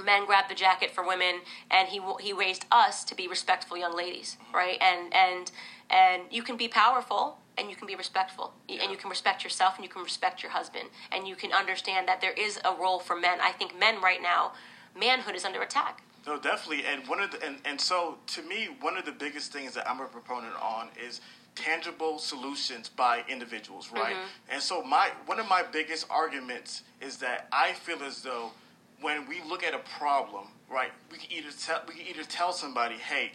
men grabbed the jacket for women and he he raised us to be respectful young ladies right? And and and you can be powerful and you can be respectful. Yeah. and you can respect yourself and you can respect your husband. And you can understand that there is a role for men. I think men right now manhood is under attack. No definitely. And one of the and, and so to me one of the biggest things that i'm a proponent on is tangible solutions by individuals right? Mm-hmm. and so my one of my biggest arguments is that i feel as though when we look at a problem, right, we can either tell we can either tell somebody, hey,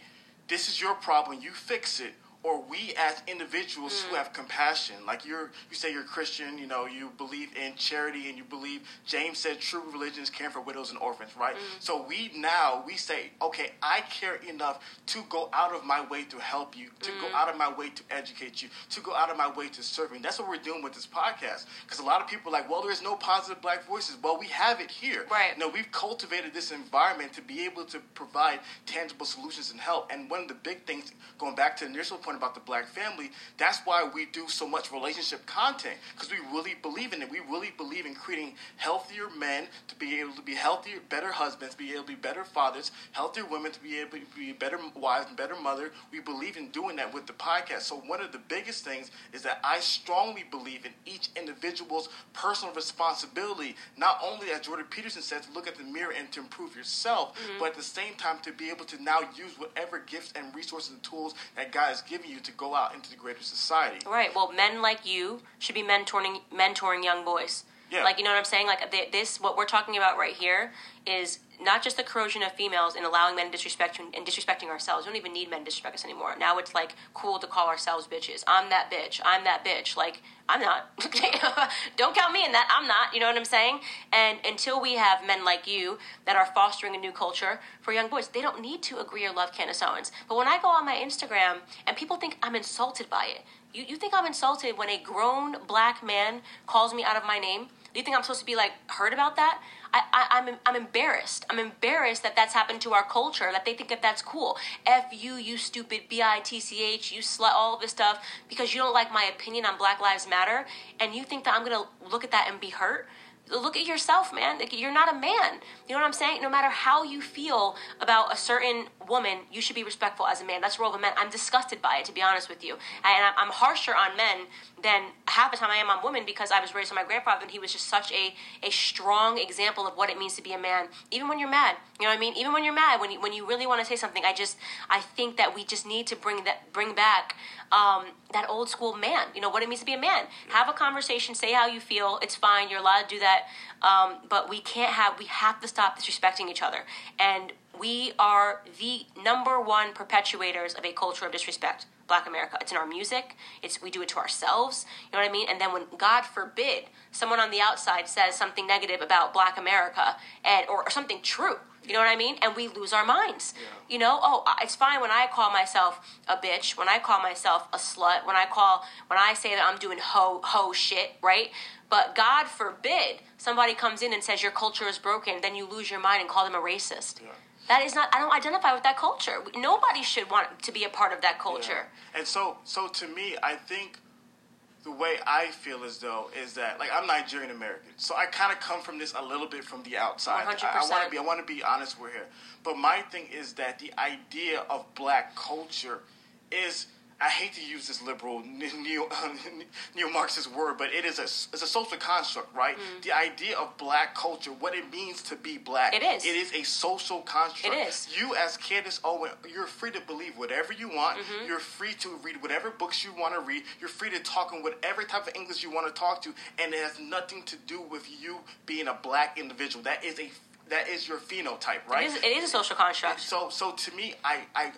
this is your problem, you fix it, or we as individuals mm. who have compassion. Like you're you say you're christian you know you believe in charity and you believe james said true religions care for widows and orphans right? Mm. so we now we say okay i care enough to go out of my way to help you to mm. go out of my way to educate you to go out of my way to serve you. That's what we're doing with this podcast. Because a lot of people are like well there's no positive black voices. Well we have it here. Right. No we've cultivated this environment to be able to provide tangible solutions and help. And one of the big things going back to the initial point about the black family, that's why we do so much relationship content because we really believe in it. We really believe in creating healthier men to be able to be healthier, better husbands, be able to be better fathers, healthier women to be able to be better wives and better mother. We believe in doing that with the podcast. So one of the biggest things is that I strongly believe in each individual's personal responsibility, not only as Jordan Peterson said, to look at the mirror and to improve yourself, mm-hmm. but at the same time to be able to now use whatever gifts and resources and tools that God has given you to go out into the greater society. Right. Well, men like you should be mentoring mentoring young boys. Yeah. Like you know what I'm saying? Like this, what we're talking about right here is not just the corrosion of females and allowing men to disrespect and disrespecting ourselves. We don't even need men to disrespect us anymore. Now it's like cool to call ourselves bitches. I'm that bitch. I'm that bitch. Like I'm not. [laughs] don't count me in that. I'm not. You know what I'm saying? And until we have men like you that are fostering a new culture for young boys, they don't need to agree or love Candace Owens. But when I go on my Instagram and people think I'm insulted by it, you, you think I'm insulted when a grown black man calls me out of my name? Do you think I'm supposed to be like hurt about that? I, I, am I'm, I'm embarrassed. I'm embarrassed that that's happened to our culture, that they think that that's cool. F you, you stupid B I T C H, you slut, all this stuff, because you don't like my opinion on Black Lives Matter, and you think that I'm gonna look at that and be hurt look at yourself, man. You're not a man. You know what I'm saying? No matter how you feel about a certain woman, you should be respectful as a man. That's the role of a man. I'm disgusted by it, to be honest with you. And I'm harsher on men than half the time I am on women because I was raised by my grandfather and he was just such a, a strong example of what it means to be a man. Even when you're mad, you know what I mean? Even when you're mad, when you, when you really want to say something, I just, I think that we just need to bring that, bring back um, that old school man. You know what it means to be a man. Have a conversation, say how you feel. It's fine. You're allowed to do that. Um, but we can't have. We have to stop disrespecting each other. And we are the number one perpetuators of a culture of disrespect. Black America. It's in our music. It's we do it to ourselves. You know what I mean? And then when God forbid someone on the outside says something negative about Black America and or, or something true, you know what I mean? And we lose our minds. Yeah. You know, oh, it's fine when I call myself a bitch, when I call myself a slut, when I call when I say that I'm doing ho ho shit, right? But God forbid somebody comes in and says your culture is broken, then you lose your mind and call them a racist. Yeah. That is not. I don't identify with that culture. Nobody should want to be a part of that culture. Yeah. And so, so to me, I think the way I feel as though is that like I'm Nigerian American, so I kind of come from this a little bit from the outside. 100%. I, I want to be I want to be honest. We're here, but my thing is that the idea of black culture is I hate to use this liberal neo [laughs] neo Marxist word, but it is a it's a social construct, right? Mm-hmm. The idea of black culture, what it means to be black. It is. It is a social construct. It is. You as Candace Owen, you're free to believe whatever you want. Mm-hmm. You're free to read whatever books you want to read. You're free to talk in whatever type of English you want to talk to, and it has nothing to do with you being a black individual. That is a that is your phenotype, right? It is, it is a social construct. So, so to me, I, I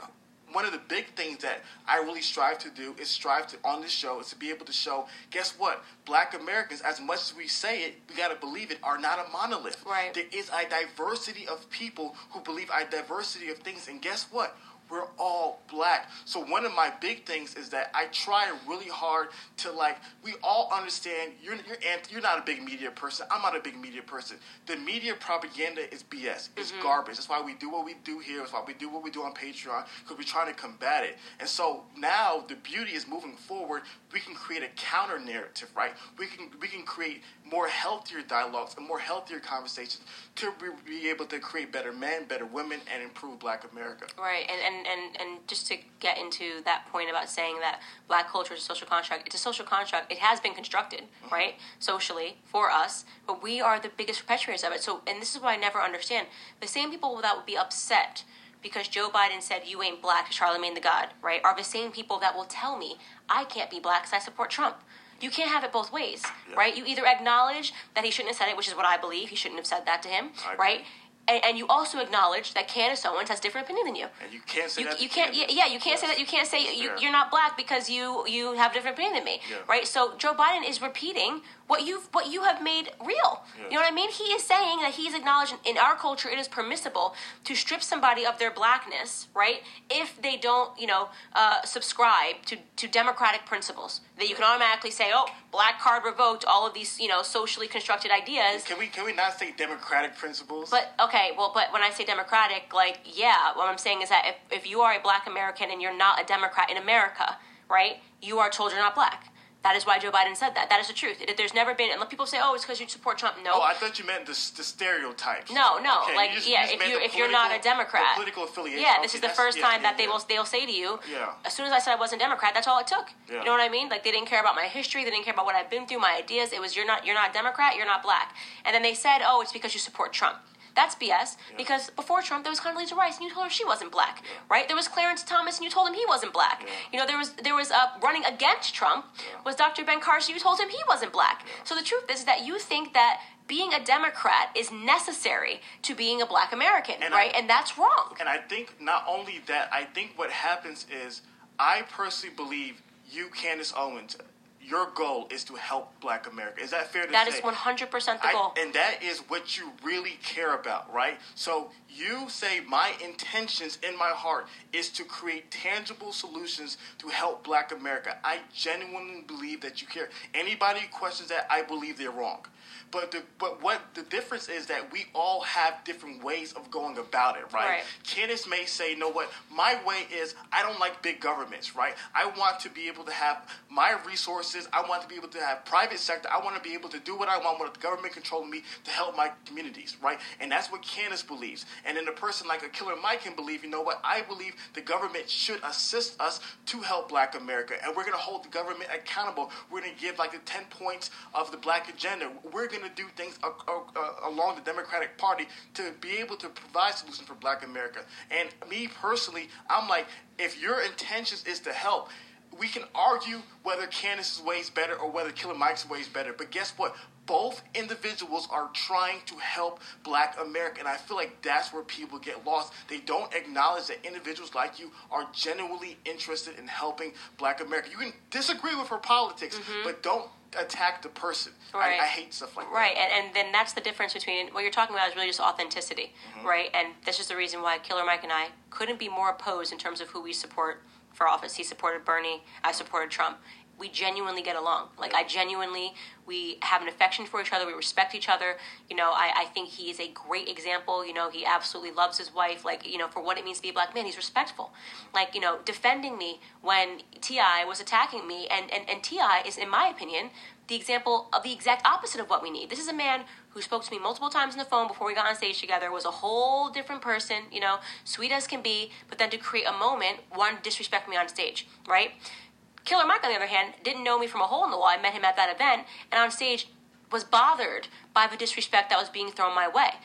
one of the big things that I really strive to do is strive to on this show is to be able to show. Guess what? Black Americans, as much as we say it, we got to believe it, are not a monolith. Right. There is a diversity of people who believe a diversity of things, and guess what? We're all black. So one of my big things is that I try really hard to like we all understand you're you're you're not a big media person. I'm not a big media person. The media propaganda is BS. It's mm-hmm. garbage. That's why we do what we do here. That's why we do what we do on Patreon because we're trying to combat it. And so now the beauty is moving forward. We can create a counter narrative, right? We can we can create more healthier dialogues and more healthier conversations to be able to create better men, better women, and improve Black America. Right, and and and and just to get into that point about saying that Black culture is a social construct, it's a social construct. It has been constructed, mm-hmm. right, socially for us, but we are the biggest perpetrators of it. So, and this is what I never understand: the same people that would be upset because Joe Biden said you ain't black, Charlemagne the God, right, are the same people that will tell me I can't be black because I support Trump. You can't have it both ways, yeah. right? You either acknowledge that he shouldn't have said it, which is what I believe. He shouldn't have said that to him, right? And, and, you also acknowledge that Candace Owens has different opinion than you. And you can't say you, that. You can't. Yeah, yeah, you can't yes. say that. You can't say you, are not black because you you have different opinion than me, yeah. right? So Joe Biden is repeating what you what you have made real. Yes. You know what I mean? He is saying that he's acknowledging in our culture it is permissible to strip somebody of their blackness, right? If they don't, you know, uh, subscribe to, to democratic principles, that you can automatically say, "Oh, black card revoked." All of these, you know, socially constructed ideas. Can we can we not say democratic principles? But okay, well, but when I say democratic, like, yeah, what I'm saying is that if if you are a black American and you're not a Democrat in America, right? You are told you're not black that is why Joe Biden said that. That is the truth. It, there's never been, and people say, "Oh, it's because you support Trump." No. Oh, I thought you meant the, the stereotypes. No, no. Okay, like, just, yeah, if you if you're not a Democrat, political affiliation. Yeah, this okay, is the first time yeah, that they will they'll say to you. Yeah. As soon as I said I wasn't Democrat, that's all it took. Yeah. You know what I mean? Like they didn't care about my history. They didn't care about what I've been through, my ideas. It was you're not you're not a Democrat. You're not black. And then they said, "Oh, it's because you support Trump." That's BS yeah. because before Trump there was Condoleezza Rice and you told her she wasn't black, yeah. right? There was Clarence Thomas and you told him he wasn't black. Yeah. You know there was there was uh, running against Trump was Dr. Ben Carson. You told him he wasn't black. So the truth is that you think that being a Democrat is necessary to being a black American, and right? I, and that's wrong. And I think not only that, I think what happens is I personally believe you, Candace Owens, your goal is to help Black America. Is that fair to that say? That is one hundred percent the goal, I, and that is what you really care about, right? So you say my intentions in my heart is to create tangible solutions to help Black America. I genuinely believe that you care. Anybody who questions that, I believe they're wrong. But the, but what the difference is that we all have different ways of going about it, right? right? Candace may say, you know what, my way is I don't like big governments, right? I want to be able to have my resources. I want to be able to have private sector. I want to be able to do what I want without the government controlling me to help my communities, right? And that's what Candace believes. And then a person like a Killer Mike can believe, you know what, I believe the government should assist us to help Black America, and we're going to hold the government accountable. We're going to give like the ten points of the Black agenda. We're going to do things uh, uh, along the Democratic Party to be able to provide solutions for Black America. And me personally, I'm like, if your intentions is to help, we can argue whether Candace's way is better or whether Killer Mike's way is better. But guess what? Both individuals are trying to help black America. And I feel like that's where people get lost. They don't acknowledge that individuals like you are genuinely interested in helping black America. You can disagree with her politics, mm-hmm. but don't attack the person. Right. I, I hate stuff like right. that. Right, and, and then that's the difference between what you're talking about is really just authenticity, mm-hmm. right? And this is the reason why Killer Mike and I couldn't be more opposed in terms of who we support for office. He supported Bernie. I supported Trump. We genuinely get along. Like I genuinely, we have an affection for each other. We respect each other. You know, I, I think he is a great example. You know, he absolutely loves his wife. Like you know, for what it means to be a black man, he's respectful. Like you know, defending me when T.I. was attacking me, and and and T.I. is, in my opinion, the example of the exact opposite of what we need. This is a man who spoke to me multiple times on the phone before we got on stage together, was a whole different person, you know, sweet as can be, but then to create a moment, to disrespect me on stage, right? Killer Mike, on the other hand, didn't know me from a hole in the wall. I met him at that event, and on stage was bothered by the disrespect that was being thrown my way.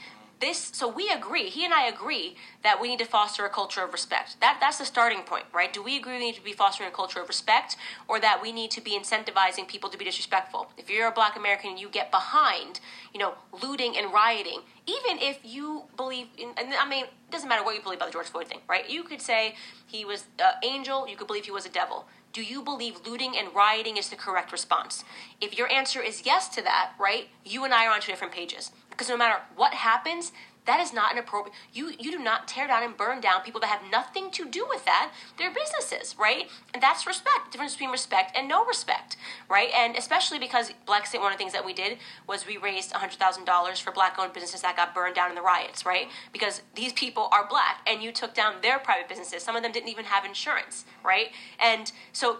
This, so we agree. He and I agree that we need to foster a culture of respect. That that's the starting point, right? Do we agree we need to be fostering a culture of respect, or that we need to be incentivizing people to be disrespectful? If you're a Black American and you get behind, you know, looting and rioting, even if you believe, in, and I mean, it doesn't matter what you believe about the George Floyd thing, right? You could say he was an angel. You could believe he was a devil do you believe looting and rioting is the correct response? If your answer is yes to that, right, you and I are on two different pages. Because no matter what happens, that is not an appropriate. You you do not tear down and burn down people that have nothing to do with that. Their businesses, right? And that's respect. The difference between respect and no respect, right? And especially because Blexit, one of the things that we did was we raised hundred thousand dollars for black-owned businesses that got burned down in the riots, right? Because these people are black, and you took down their private businesses. Some of them didn't even have insurance, right? And so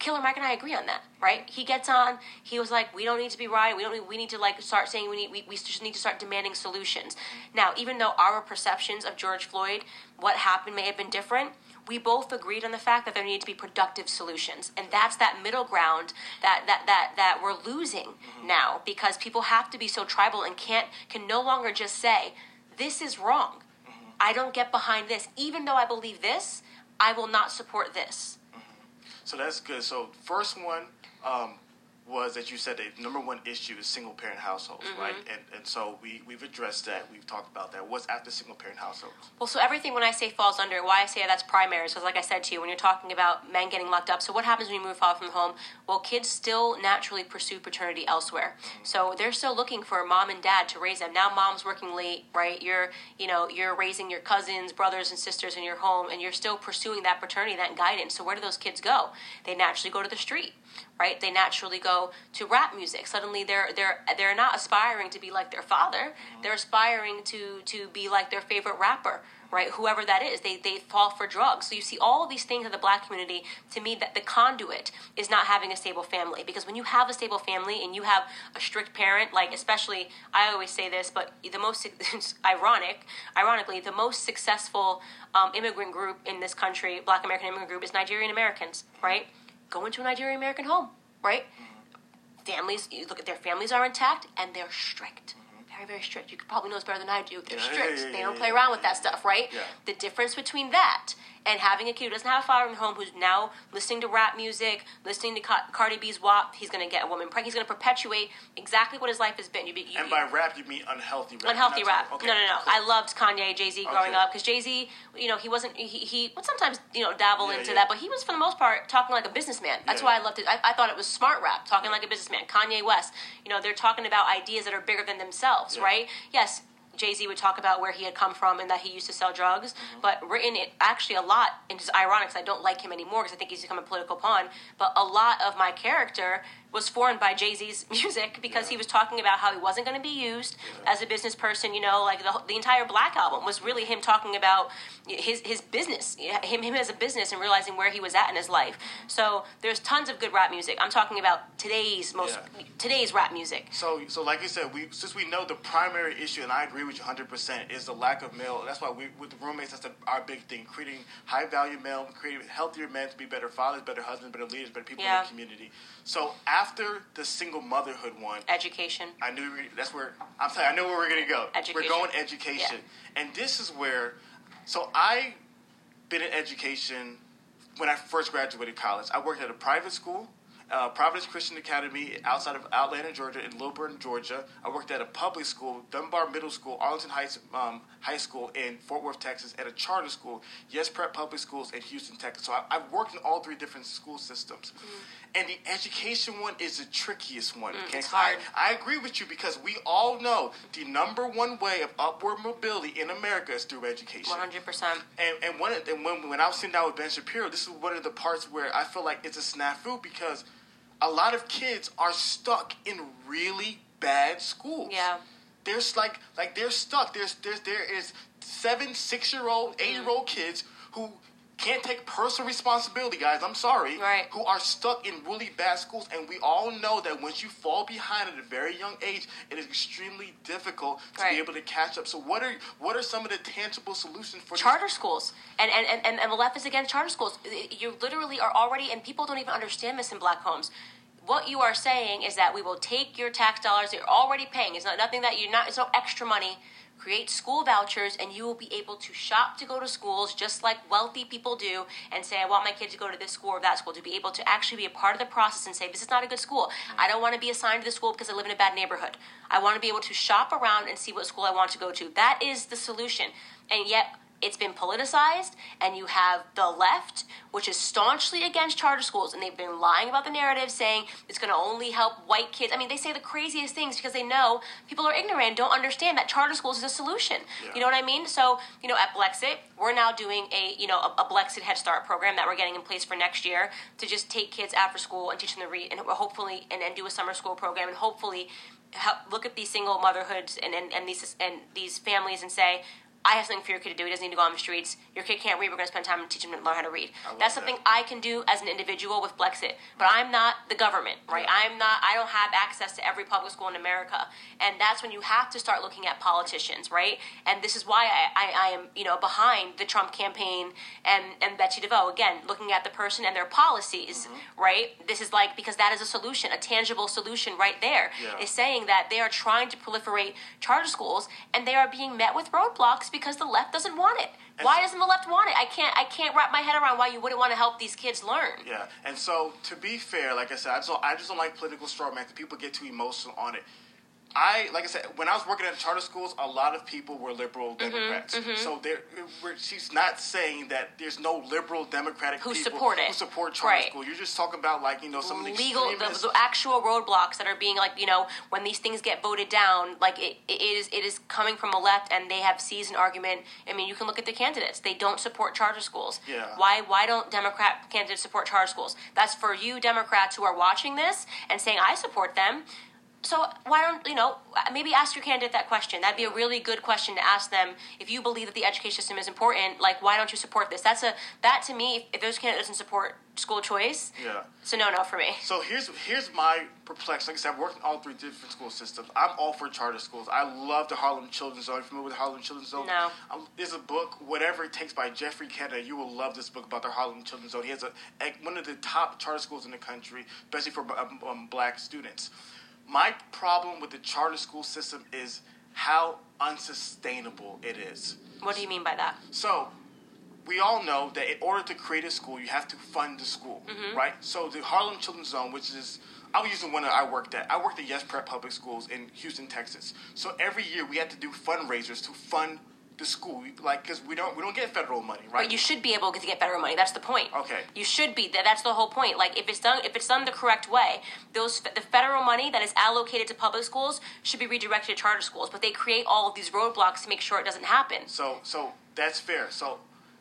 Killer Mike and I agree on that, right? He gets on. He was like, "We don't need to be right. We don't. Need, we need to like start saying we need. We, we just need to start demanding solutions." Now, even though our perceptions of George Floyd, what happened, may have been different, we both agreed on the fact that there needed to be productive solutions, and that's that middle ground that that that that we're losing mm-hmm. now because people have to be so tribal and can't can no longer just say, "This is wrong." Mm-hmm. I don't get behind this, even though I believe this. I will not support this so that's good. So first one, um, was that you said the number one issue is single parent households, mm-hmm. right? And and so we we've addressed that. We've talked about that. What's after single parent households? Well, so everything when I say falls under why I say that's primary. So like I said to you, when you're talking about men getting locked up, so what happens when you move far from home? Well, kids still naturally pursue paternity elsewhere. Mm-hmm. So they're still looking for mom and dad to raise them. Now mom's working late, right? You're you know you're raising your cousins, brothers, and sisters in your home, and you're still pursuing that paternity, that guidance. So where do those kids go? They naturally go to the street right? They naturally go to rap music. Suddenly, they're they're they're not aspiring to be like their father. They're aspiring to to be like their favorite rapper, right? Whoever that is, they they fall for drugs. So you see all of these things in the black community. To me, that the conduit is not having a stable family because when you have a stable family and you have a strict parent, like especially I always say this, but the most [laughs] ironic, ironically, the most successful um, immigrant group in this country, Black American immigrant group, is Nigerian Americans, right? Go into a Nigerian American home, right? Mm-hmm. Families, you look at their families are intact and they're strict. Mm-hmm. Very, very strict. You could probably know this better than I do. They're yeah, strict. Yeah, yeah, they don't play around with that stuff, right? The difference between that and having a kid who doesn't have a father in the home who's now listening to rap music, listening to Cardi B's WAP, he's going to get a woman pregnant. He's going to perpetuate exactly what his life has been. You, you, and by rap, you mean unhealthy rap. Unhealthy rap. Okay. No, no, no. I loved Kanye, Jay Z growing okay. up because Jay Z, you know, he wasn't, he, he would sometimes, you know, dabble yeah, into yeah. that, but he was for the most part talking like a businessman. That's yeah. why I loved it. I, I, thought it was smart rap, talking like a businessman. Kanye West, you know, they're talking about ideas that are bigger than themselves, right? Yes, Jay Z would talk about where he had come from and that he used to sell drugs, mm-hmm. but written it actually a lot. And it's ironic because I don't like him anymore because I think he's become a political pawn. But a lot of my character was formed by Jay Z's [laughs] music because yeah. he was talking about how he wasn't going to be used yeah. as a business person. You know, like the, the entire Black album was really him talking about his his business, him him as a business, and realizing where he was at in his life. So there's tons of good rap music. I'm talking about today's most yeah. today's rap music. So so like you said, we since we know the primary issue, and I agree with you 100 percent, is the lack of male. That's why we with the roommates. That's the, our big thing: creating high value male, creating healthier men to be better fathers, better husbands, better leaders, better people in the community. So after the single motherhood one, education. I knew that's where I'm saying I know where we're gonna go. Education. We're going education, yeah. and this is where. So I been in education when I first graduated college. I worked at a private school uh, Providence Christian Academy outside of Atlanta, Georgia, in Lilburn, Georgia. I worked at a public school, Dunbar Middle School, Arlington Heights um, High School in Fort Worth, Texas, at a charter school, Yes Prep Public Schools in Houston, Texas. So I, I've worked in all three different school systems. And the education one is the trickiest one. okay? it's So I- hard. I agree with you because we all know the number one way of upward mobility in America is through education. One hundred percent. And and one of, and when when I was sitting down with Ben Shapiro, this is one of the parts where I feel like it's a snafu because a lot of kids are stuck in really bad schools. Yeah. There's like like they're stuck. There's there's there is seven, six year old, mm. eight year old kids who can't take personal responsibility, guys. I'm sorry. Right. Who are stuck in really bad schools, and we all know that once you fall behind at a very young age, it is extremely difficult to Right. be able to catch up. So, what are what are some of the tangible solutions for these charter schools and, and, and, and the left is against charter schools you literally are already and people don't even understand this in black homes what you are saying is that we will take your tax dollars that you're already paying. It's not nothing that you're not it's no extra money. Create school vouchers and you will be able to shop to go to schools just like wealthy people do and say i want my kid to go to this school or that school to be able to actually be a part of the process and say this is not a good school. I don't want to be assigned to the school because i live in a bad neighborhood. I want to be able to shop around and see what school i want to go to. That is the solution. And yet it's been politicized, and you have the left, which is staunchly against charter schools, and they've been lying about the narrative, saying it's going to only help white kids. I mean, they say the craziest things because they know people are ignorant and don't understand that charter schools is a solution. Yeah. You know what I mean? So, you know, at Blexit, we're now doing a, you know, a, a Blexit Head Start program that we're getting in place for next year to just take kids after school and teach them to read, and hopefully, and then do a summer school program, and hopefully help look at these single motherhoods and, and, and these and these families and say, I have something for your kid to do. He doesn't need to go on the streets. Your kid can't read. We're going to spend time and teach him to learn how to read. That's that. something I can do as an individual with Blexit. But I'm not the government, right? Yeah. I'm not. I don't have access to every public school in America, and that's when you have to start looking at politicians, right? And this is why I, I, I am, you know, behind the Trump campaign and and Betsy DeVos. Again, looking at the person and their policies, Mm-hmm. right? This is like because that is a solution, a tangible solution right there. Yeah. Is saying that they are trying to proliferate charter schools and they are being met with roadblocks because the left doesn't want it. And Why so- doesn't the left want it? I can't I can't wrap my head around why you wouldn't want to help these kids learn. Yeah, and so to be fair, like I said, I just don't, I just don't like political straw man. People get too emotional on it. I like I said when I was working at charter schools, a lot of people were liberal Mm-hmm, Democrats. So there, we're- she's not saying that there's no liberal Democratic Who people support it. who support charter Right. school. You're just talking about like you know some of the legal the, the actual roadblocks that are being like you know when these things get voted down like it, it is it is coming from the left and they have seized an argument i mean you can look at the candidates they don't support charter schools Yeah. why why don't democrat candidates support charter schools that's for you democrats who are watching this and saying i support them so why don't you know maybe ask your candidate that question that'd be a really good question to ask them if you believe that the education system is important like why don't you support this that's a that to me if, those candidate doesn't support school choice Yeah. it's a no-no for me So here's here's my perplex. Like I said, I've worked in all three different school systems. I'm all for charter schools. I love the Harlem Children's Zone. Are you familiar with the Harlem Children's Zone? No. Um, there's a book, Whatever It Takes by Geoffrey Canada. You will love this book about the Harlem Children's Zone. He has a, a one of the top charter schools in the country, especially for um, um, black students. My problem with the charter school system is how unsustainable it is. What do you mean by that? So, we all know that in order to create a school, you have to fund the school, Mm-hmm. right? So, the Harlem Children's Zone, which is, I'll use the one that I worked at. I worked at Yes Prep Public Schools in Houston, Texas. So, every year we had to do fundraisers to fund the school, like, because we don't, we don't get federal money, right? But you should be able to get federal money. That's the point. Okay. You should be. That that's the whole point. Like if it's done if it's done the correct way, those the federal money that is allocated to public schools should be redirected to charter schools. But they create all of these roadblocks to make sure it doesn't happen. So, so that's fair. So,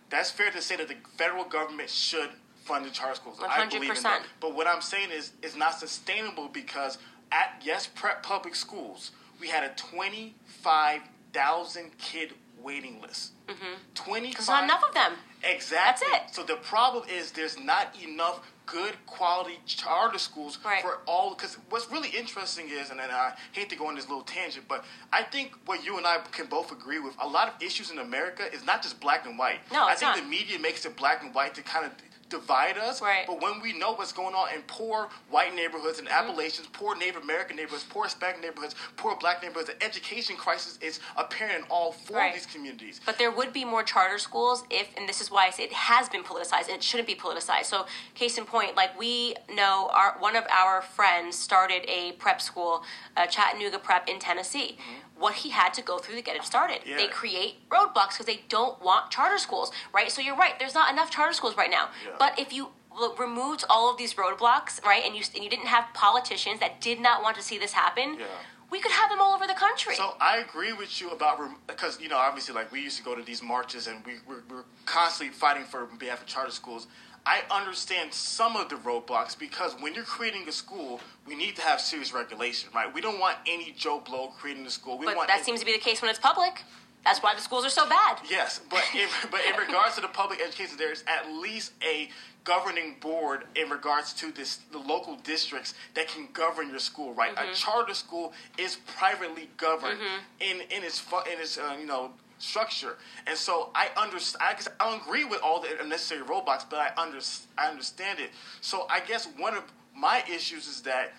that's fair to say that the federal government should fund the charter schools. I believe in 100%. that. But what I'm saying is, it's not sustainable because at Yes Prep Public Schools, we had a 25,000 kid waiting list. Mm-hmm. 25. There's not enough of them. Exactly. That's it. So the problem is there's not enough good quality charter schools Right. for all. Because what's really interesting is, and then I hate to go on this little tangent, but I think what you and I can both agree with, a lot of issues in America is not just black and white. No, I think not. the media makes it black and white to kind of divide us. Right. But when we know what's going on in poor white neighborhoods and Mm-hmm. Appalachians, poor Native American neighborhoods, poor Hispanic neighborhoods, poor black neighborhoods, the education crisis is apparent in all four Right. of these communities. But there would be more charter schools if, and this is why I say it has been politicized and it shouldn't be politicized. So, case in point, like we know, our one of our friends started a prep school, uh, Chattanooga Prep in Tennessee. What he had to go through to get it started. Yeah. They create roadblocks because they don't want charter schools, right? So you're right. There's not enough charter schools right now. Yeah. But if you removed all of these roadblocks, right, and you and you didn't have politicians that did not want to see this happen, Yeah. we could have them all over the country. So I agree with you about because you know obviously like we used to go to these marches and we we're, we're constantly fighting for behalf of charter schools. I understand some of the roadblocks because when you're creating a school, we need to have serious regulation, right? We don't want any Joe Blow creating a school. We but want that seems to be the case when it's public. That's why the schools are so bad. Yes, but in, [laughs] but in regards to the public education, there's at least a governing board in regards to this the local districts that can govern your school. Right, Mm-hmm. a charter school is privately governed in in its in its uh, you know structure, and so I understand. I, guess I don't agree with all the unnecessary roadblocks, but I under, I understand it. So I guess one of my issues is that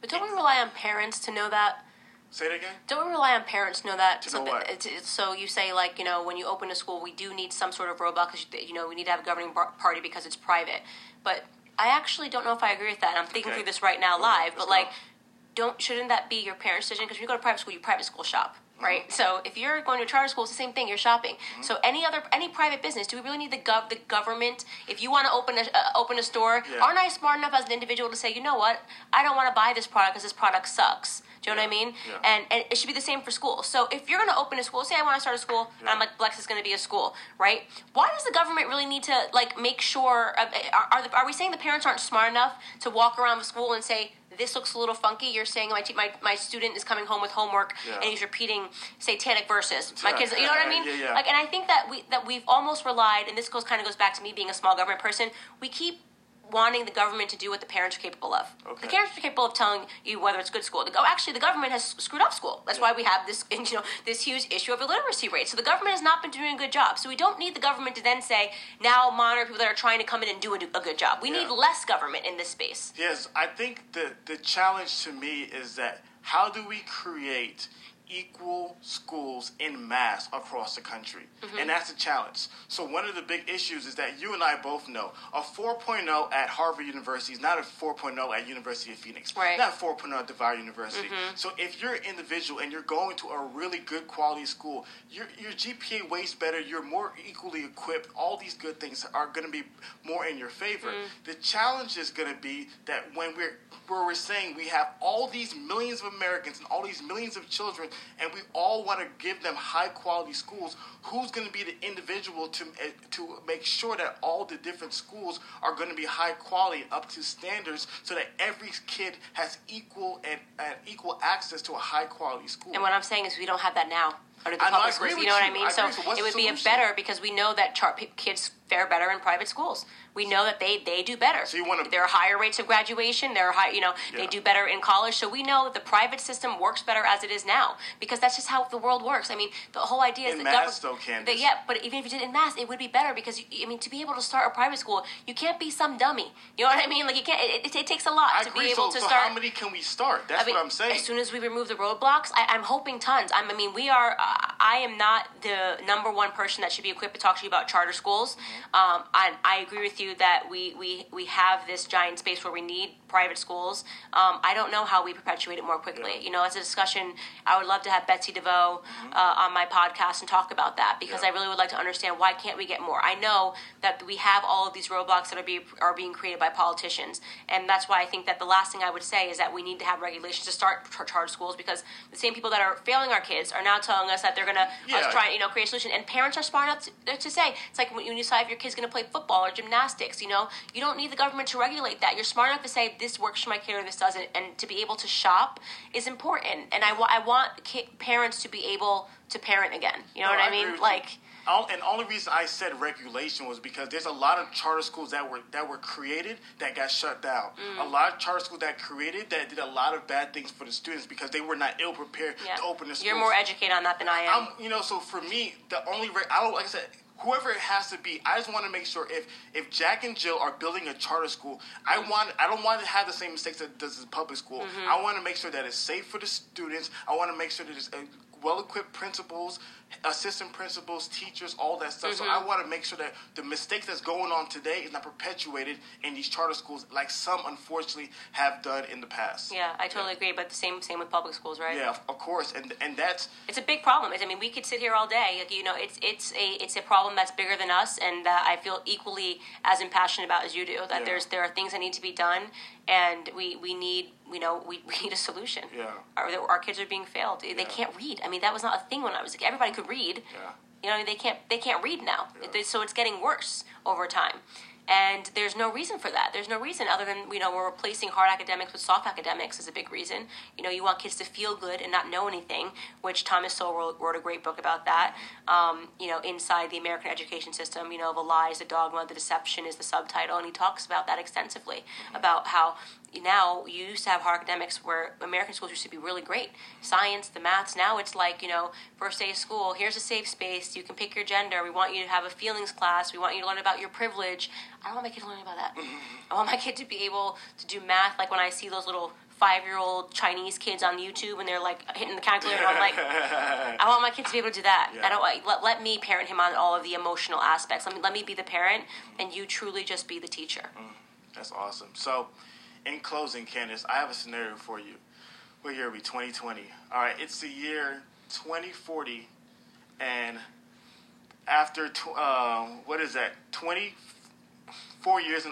But don't we rely on parents to know that? say it again. Don't we rely on parents to know that? To so, know what? it's- it's- so you say like you know when you open a school, we do need some sort of roadblock because you know we need to have a governing party because it's private. But I actually don't know if I agree with that. And I'm thinking Okay. through this right now live. Let's But go. like, don't shouldn't that be your parents' decision? Because when you go to private school, you private school shop. Right, Mm-hmm. so if you're going to a charter school, it's the same thing. You're shopping. So any other any private business, do we really need the gov the government? If you want to open a uh, open a store, Yeah. aren't I smart enough as an individual to say, you know what, I don't want to buy this product because this product sucks. Do you know what I mean? Yeah. And and it should be the same for school. So if you're going to open a school, say I want to start a school, and I'm like, Blexit going to be a school, right? Why does the government really need to like make sure? Uh, are are, the, are we saying the parents aren't smart enough to walk around the school and say? This looks a little funky. You're saying my, te- my my student is coming home with homework Yeah. and he's repeating satanic verses. My kids, you know what I mean? Yeah, yeah. Like, and I think that we that we've almost relied, and this goes kind of goes back to me being a small government person. We keep wanting the government to do what the parents are capable of. Okay. The parents are capable of telling you whether it's good school. The, oh, actually, the government has screwed up school. That's why we have this, [laughs] you know, this huge issue of illiteracy rate. So the government has not been doing a good job. So we don't need the government to then say now monitor people that are trying to come in and do a, a good job. We Yeah. need less government in this space. Yes, I think the the challenge to me is that how do we create equal schools in mass across the country? Mm-hmm. And that's a challenge. So one of the big issues is that you and I both know a 4.0 at Harvard University is not a 4.0 at University of Phoenix. Right. Not a 4.0 at DeVry University. Mm-hmm. So if you're an individual and you're going to a really good quality school, your your GPA weighs better, you're more equally equipped, all these good things are going to be more in your favor. Mm. The challenge is going to be that when we're where we're saying we have all these millions of Americans and all these millions of children, and we all want to give them high quality schools. Who's going to be the individual to eh, to make sure that all the different schools are going to be high quality, up to standards, so that every kid has equal and, and equal access to a high quality school? And what I'm saying is we don't have that now under the I know, public agree schools. You know what. I mean? I so. So it would be a better because we know that kids fare better in private schools. We know that they, they do better. So you wanna- there are higher rates of graduation. There are high, you know, they do better in college. So we know that the private system works better as it is now because that's just how the world works. I mean, the whole idea is In the mass, government. though, Candace. yeah, but even if you did in mass, it would be better because you, I mean, to be able to start a private school, you can't be some dummy. You know what I mean? Like you can't. It, it, it takes a lot I to agree. be able so, to so start. how many can we start? That's I mean, what I'm saying. As soon as we remove the roadblocks, I, I'm hoping tons. I'm, I mean, we are. Uh, I am not the number one person that should be equipped to talk to you about charter schools. Um, I, I agree with you that we, we we have this giant space where we need private schools. Um, I don't know how we perpetuate it more quickly. Yeah. You know, as a discussion, I would love to have Betsy DeVos uh, on my podcast and talk about that because Mm-hmm. Yeah. I really would like to understand why can't we get more. I know that we have all of these roadblocks that are being are being created by politicians, and that's why I think that the last thing I would say is that we need to have regulations to start char- charter schools because the same people that are failing our kids are now telling us that they're going to Yeah. try you know create a solution, and parents are smart enough to, to say it's like when you decide if your kid's going to play football or gymnastics. You know, you don't need the government to regulate that. You're smart enough to say this works for my kid or this doesn't, and to be able to shop is important. And I, wa- I want ki- parents to be able to parent again. You know No, what I, agree mean? Like. All, and only reason I said regulation was because there's a lot of charter schools that were that were created that got shut down. Mm. A lot of charter schools that created that did a lot of bad things for the students because they were not ill prepared Yeah. to open the schools. You're more educated on that than I am. I'm, you know, so for me, the only re- I don't like I said. Whoever it has to be. I just want to make sure if if Jack and Jill are building a charter school, I want I don't want to have the same mistakes that does the public school. Mm-hmm. I want to make sure that it's safe for the students. I want to make sure that it's uh, well equipped principals, assistant principals, teachers, all that stuff. So Mm-hmm. I want to make sure that the mistakes that's going on today is not perpetuated in these charter schools like some unfortunately have done in the past. Yeah, I totally agree. But the same same with public schools, right? Yeah, of, of course, and and that's It's a big problem. I mean, we could sit here all day. Like, You know, it's it's a it's a problem that's bigger than us, and that I feel equally as impassioned about as you do. That Yeah. there's there are things that need to be done, and we we need you know we, [laughs] we need a solution. Yeah. Our, our kids are being failed. They Yeah. can't read. I mean, that was not a thing when I was like everybody could read. yeah. You know, they can't they can't read now. Yeah. So it's getting worse over time. And there's no reason for that. There's no reason other than you know we're replacing hard academics with soft academics is a big reason. You know, you want kids to feel good and not know anything, which Thomas Sowell wrote, wrote a great book about that. Um, you know, inside the American education system, you know, the lies, the dogma, the deception is the subtitle, and he talks about that extensively about how now you used to have hard academics where American schools used to be really great. Science, the maths, now it's like, you know, first day of school, here's a safe space, you can pick your gender, we want you to have a feelings class, we want you to learn about your privilege. I don't want my kid to learn about that. [laughs] I want my kid to be able to do math like when I see those little five year old Chinese kids on YouTube and they're like hitting the calculator. I'm like, I want my kid to be able to do that. Yeah. I don't let, let me parent him on all of the emotional aspects. Let me let me be the parent and you truly just be the teacher. Mm, that's awesome. So, in closing, Candace, I have a scenario for you. What year are we? 2020. All right, it's the year 2040, and after tw- uh, what is that? 24 years in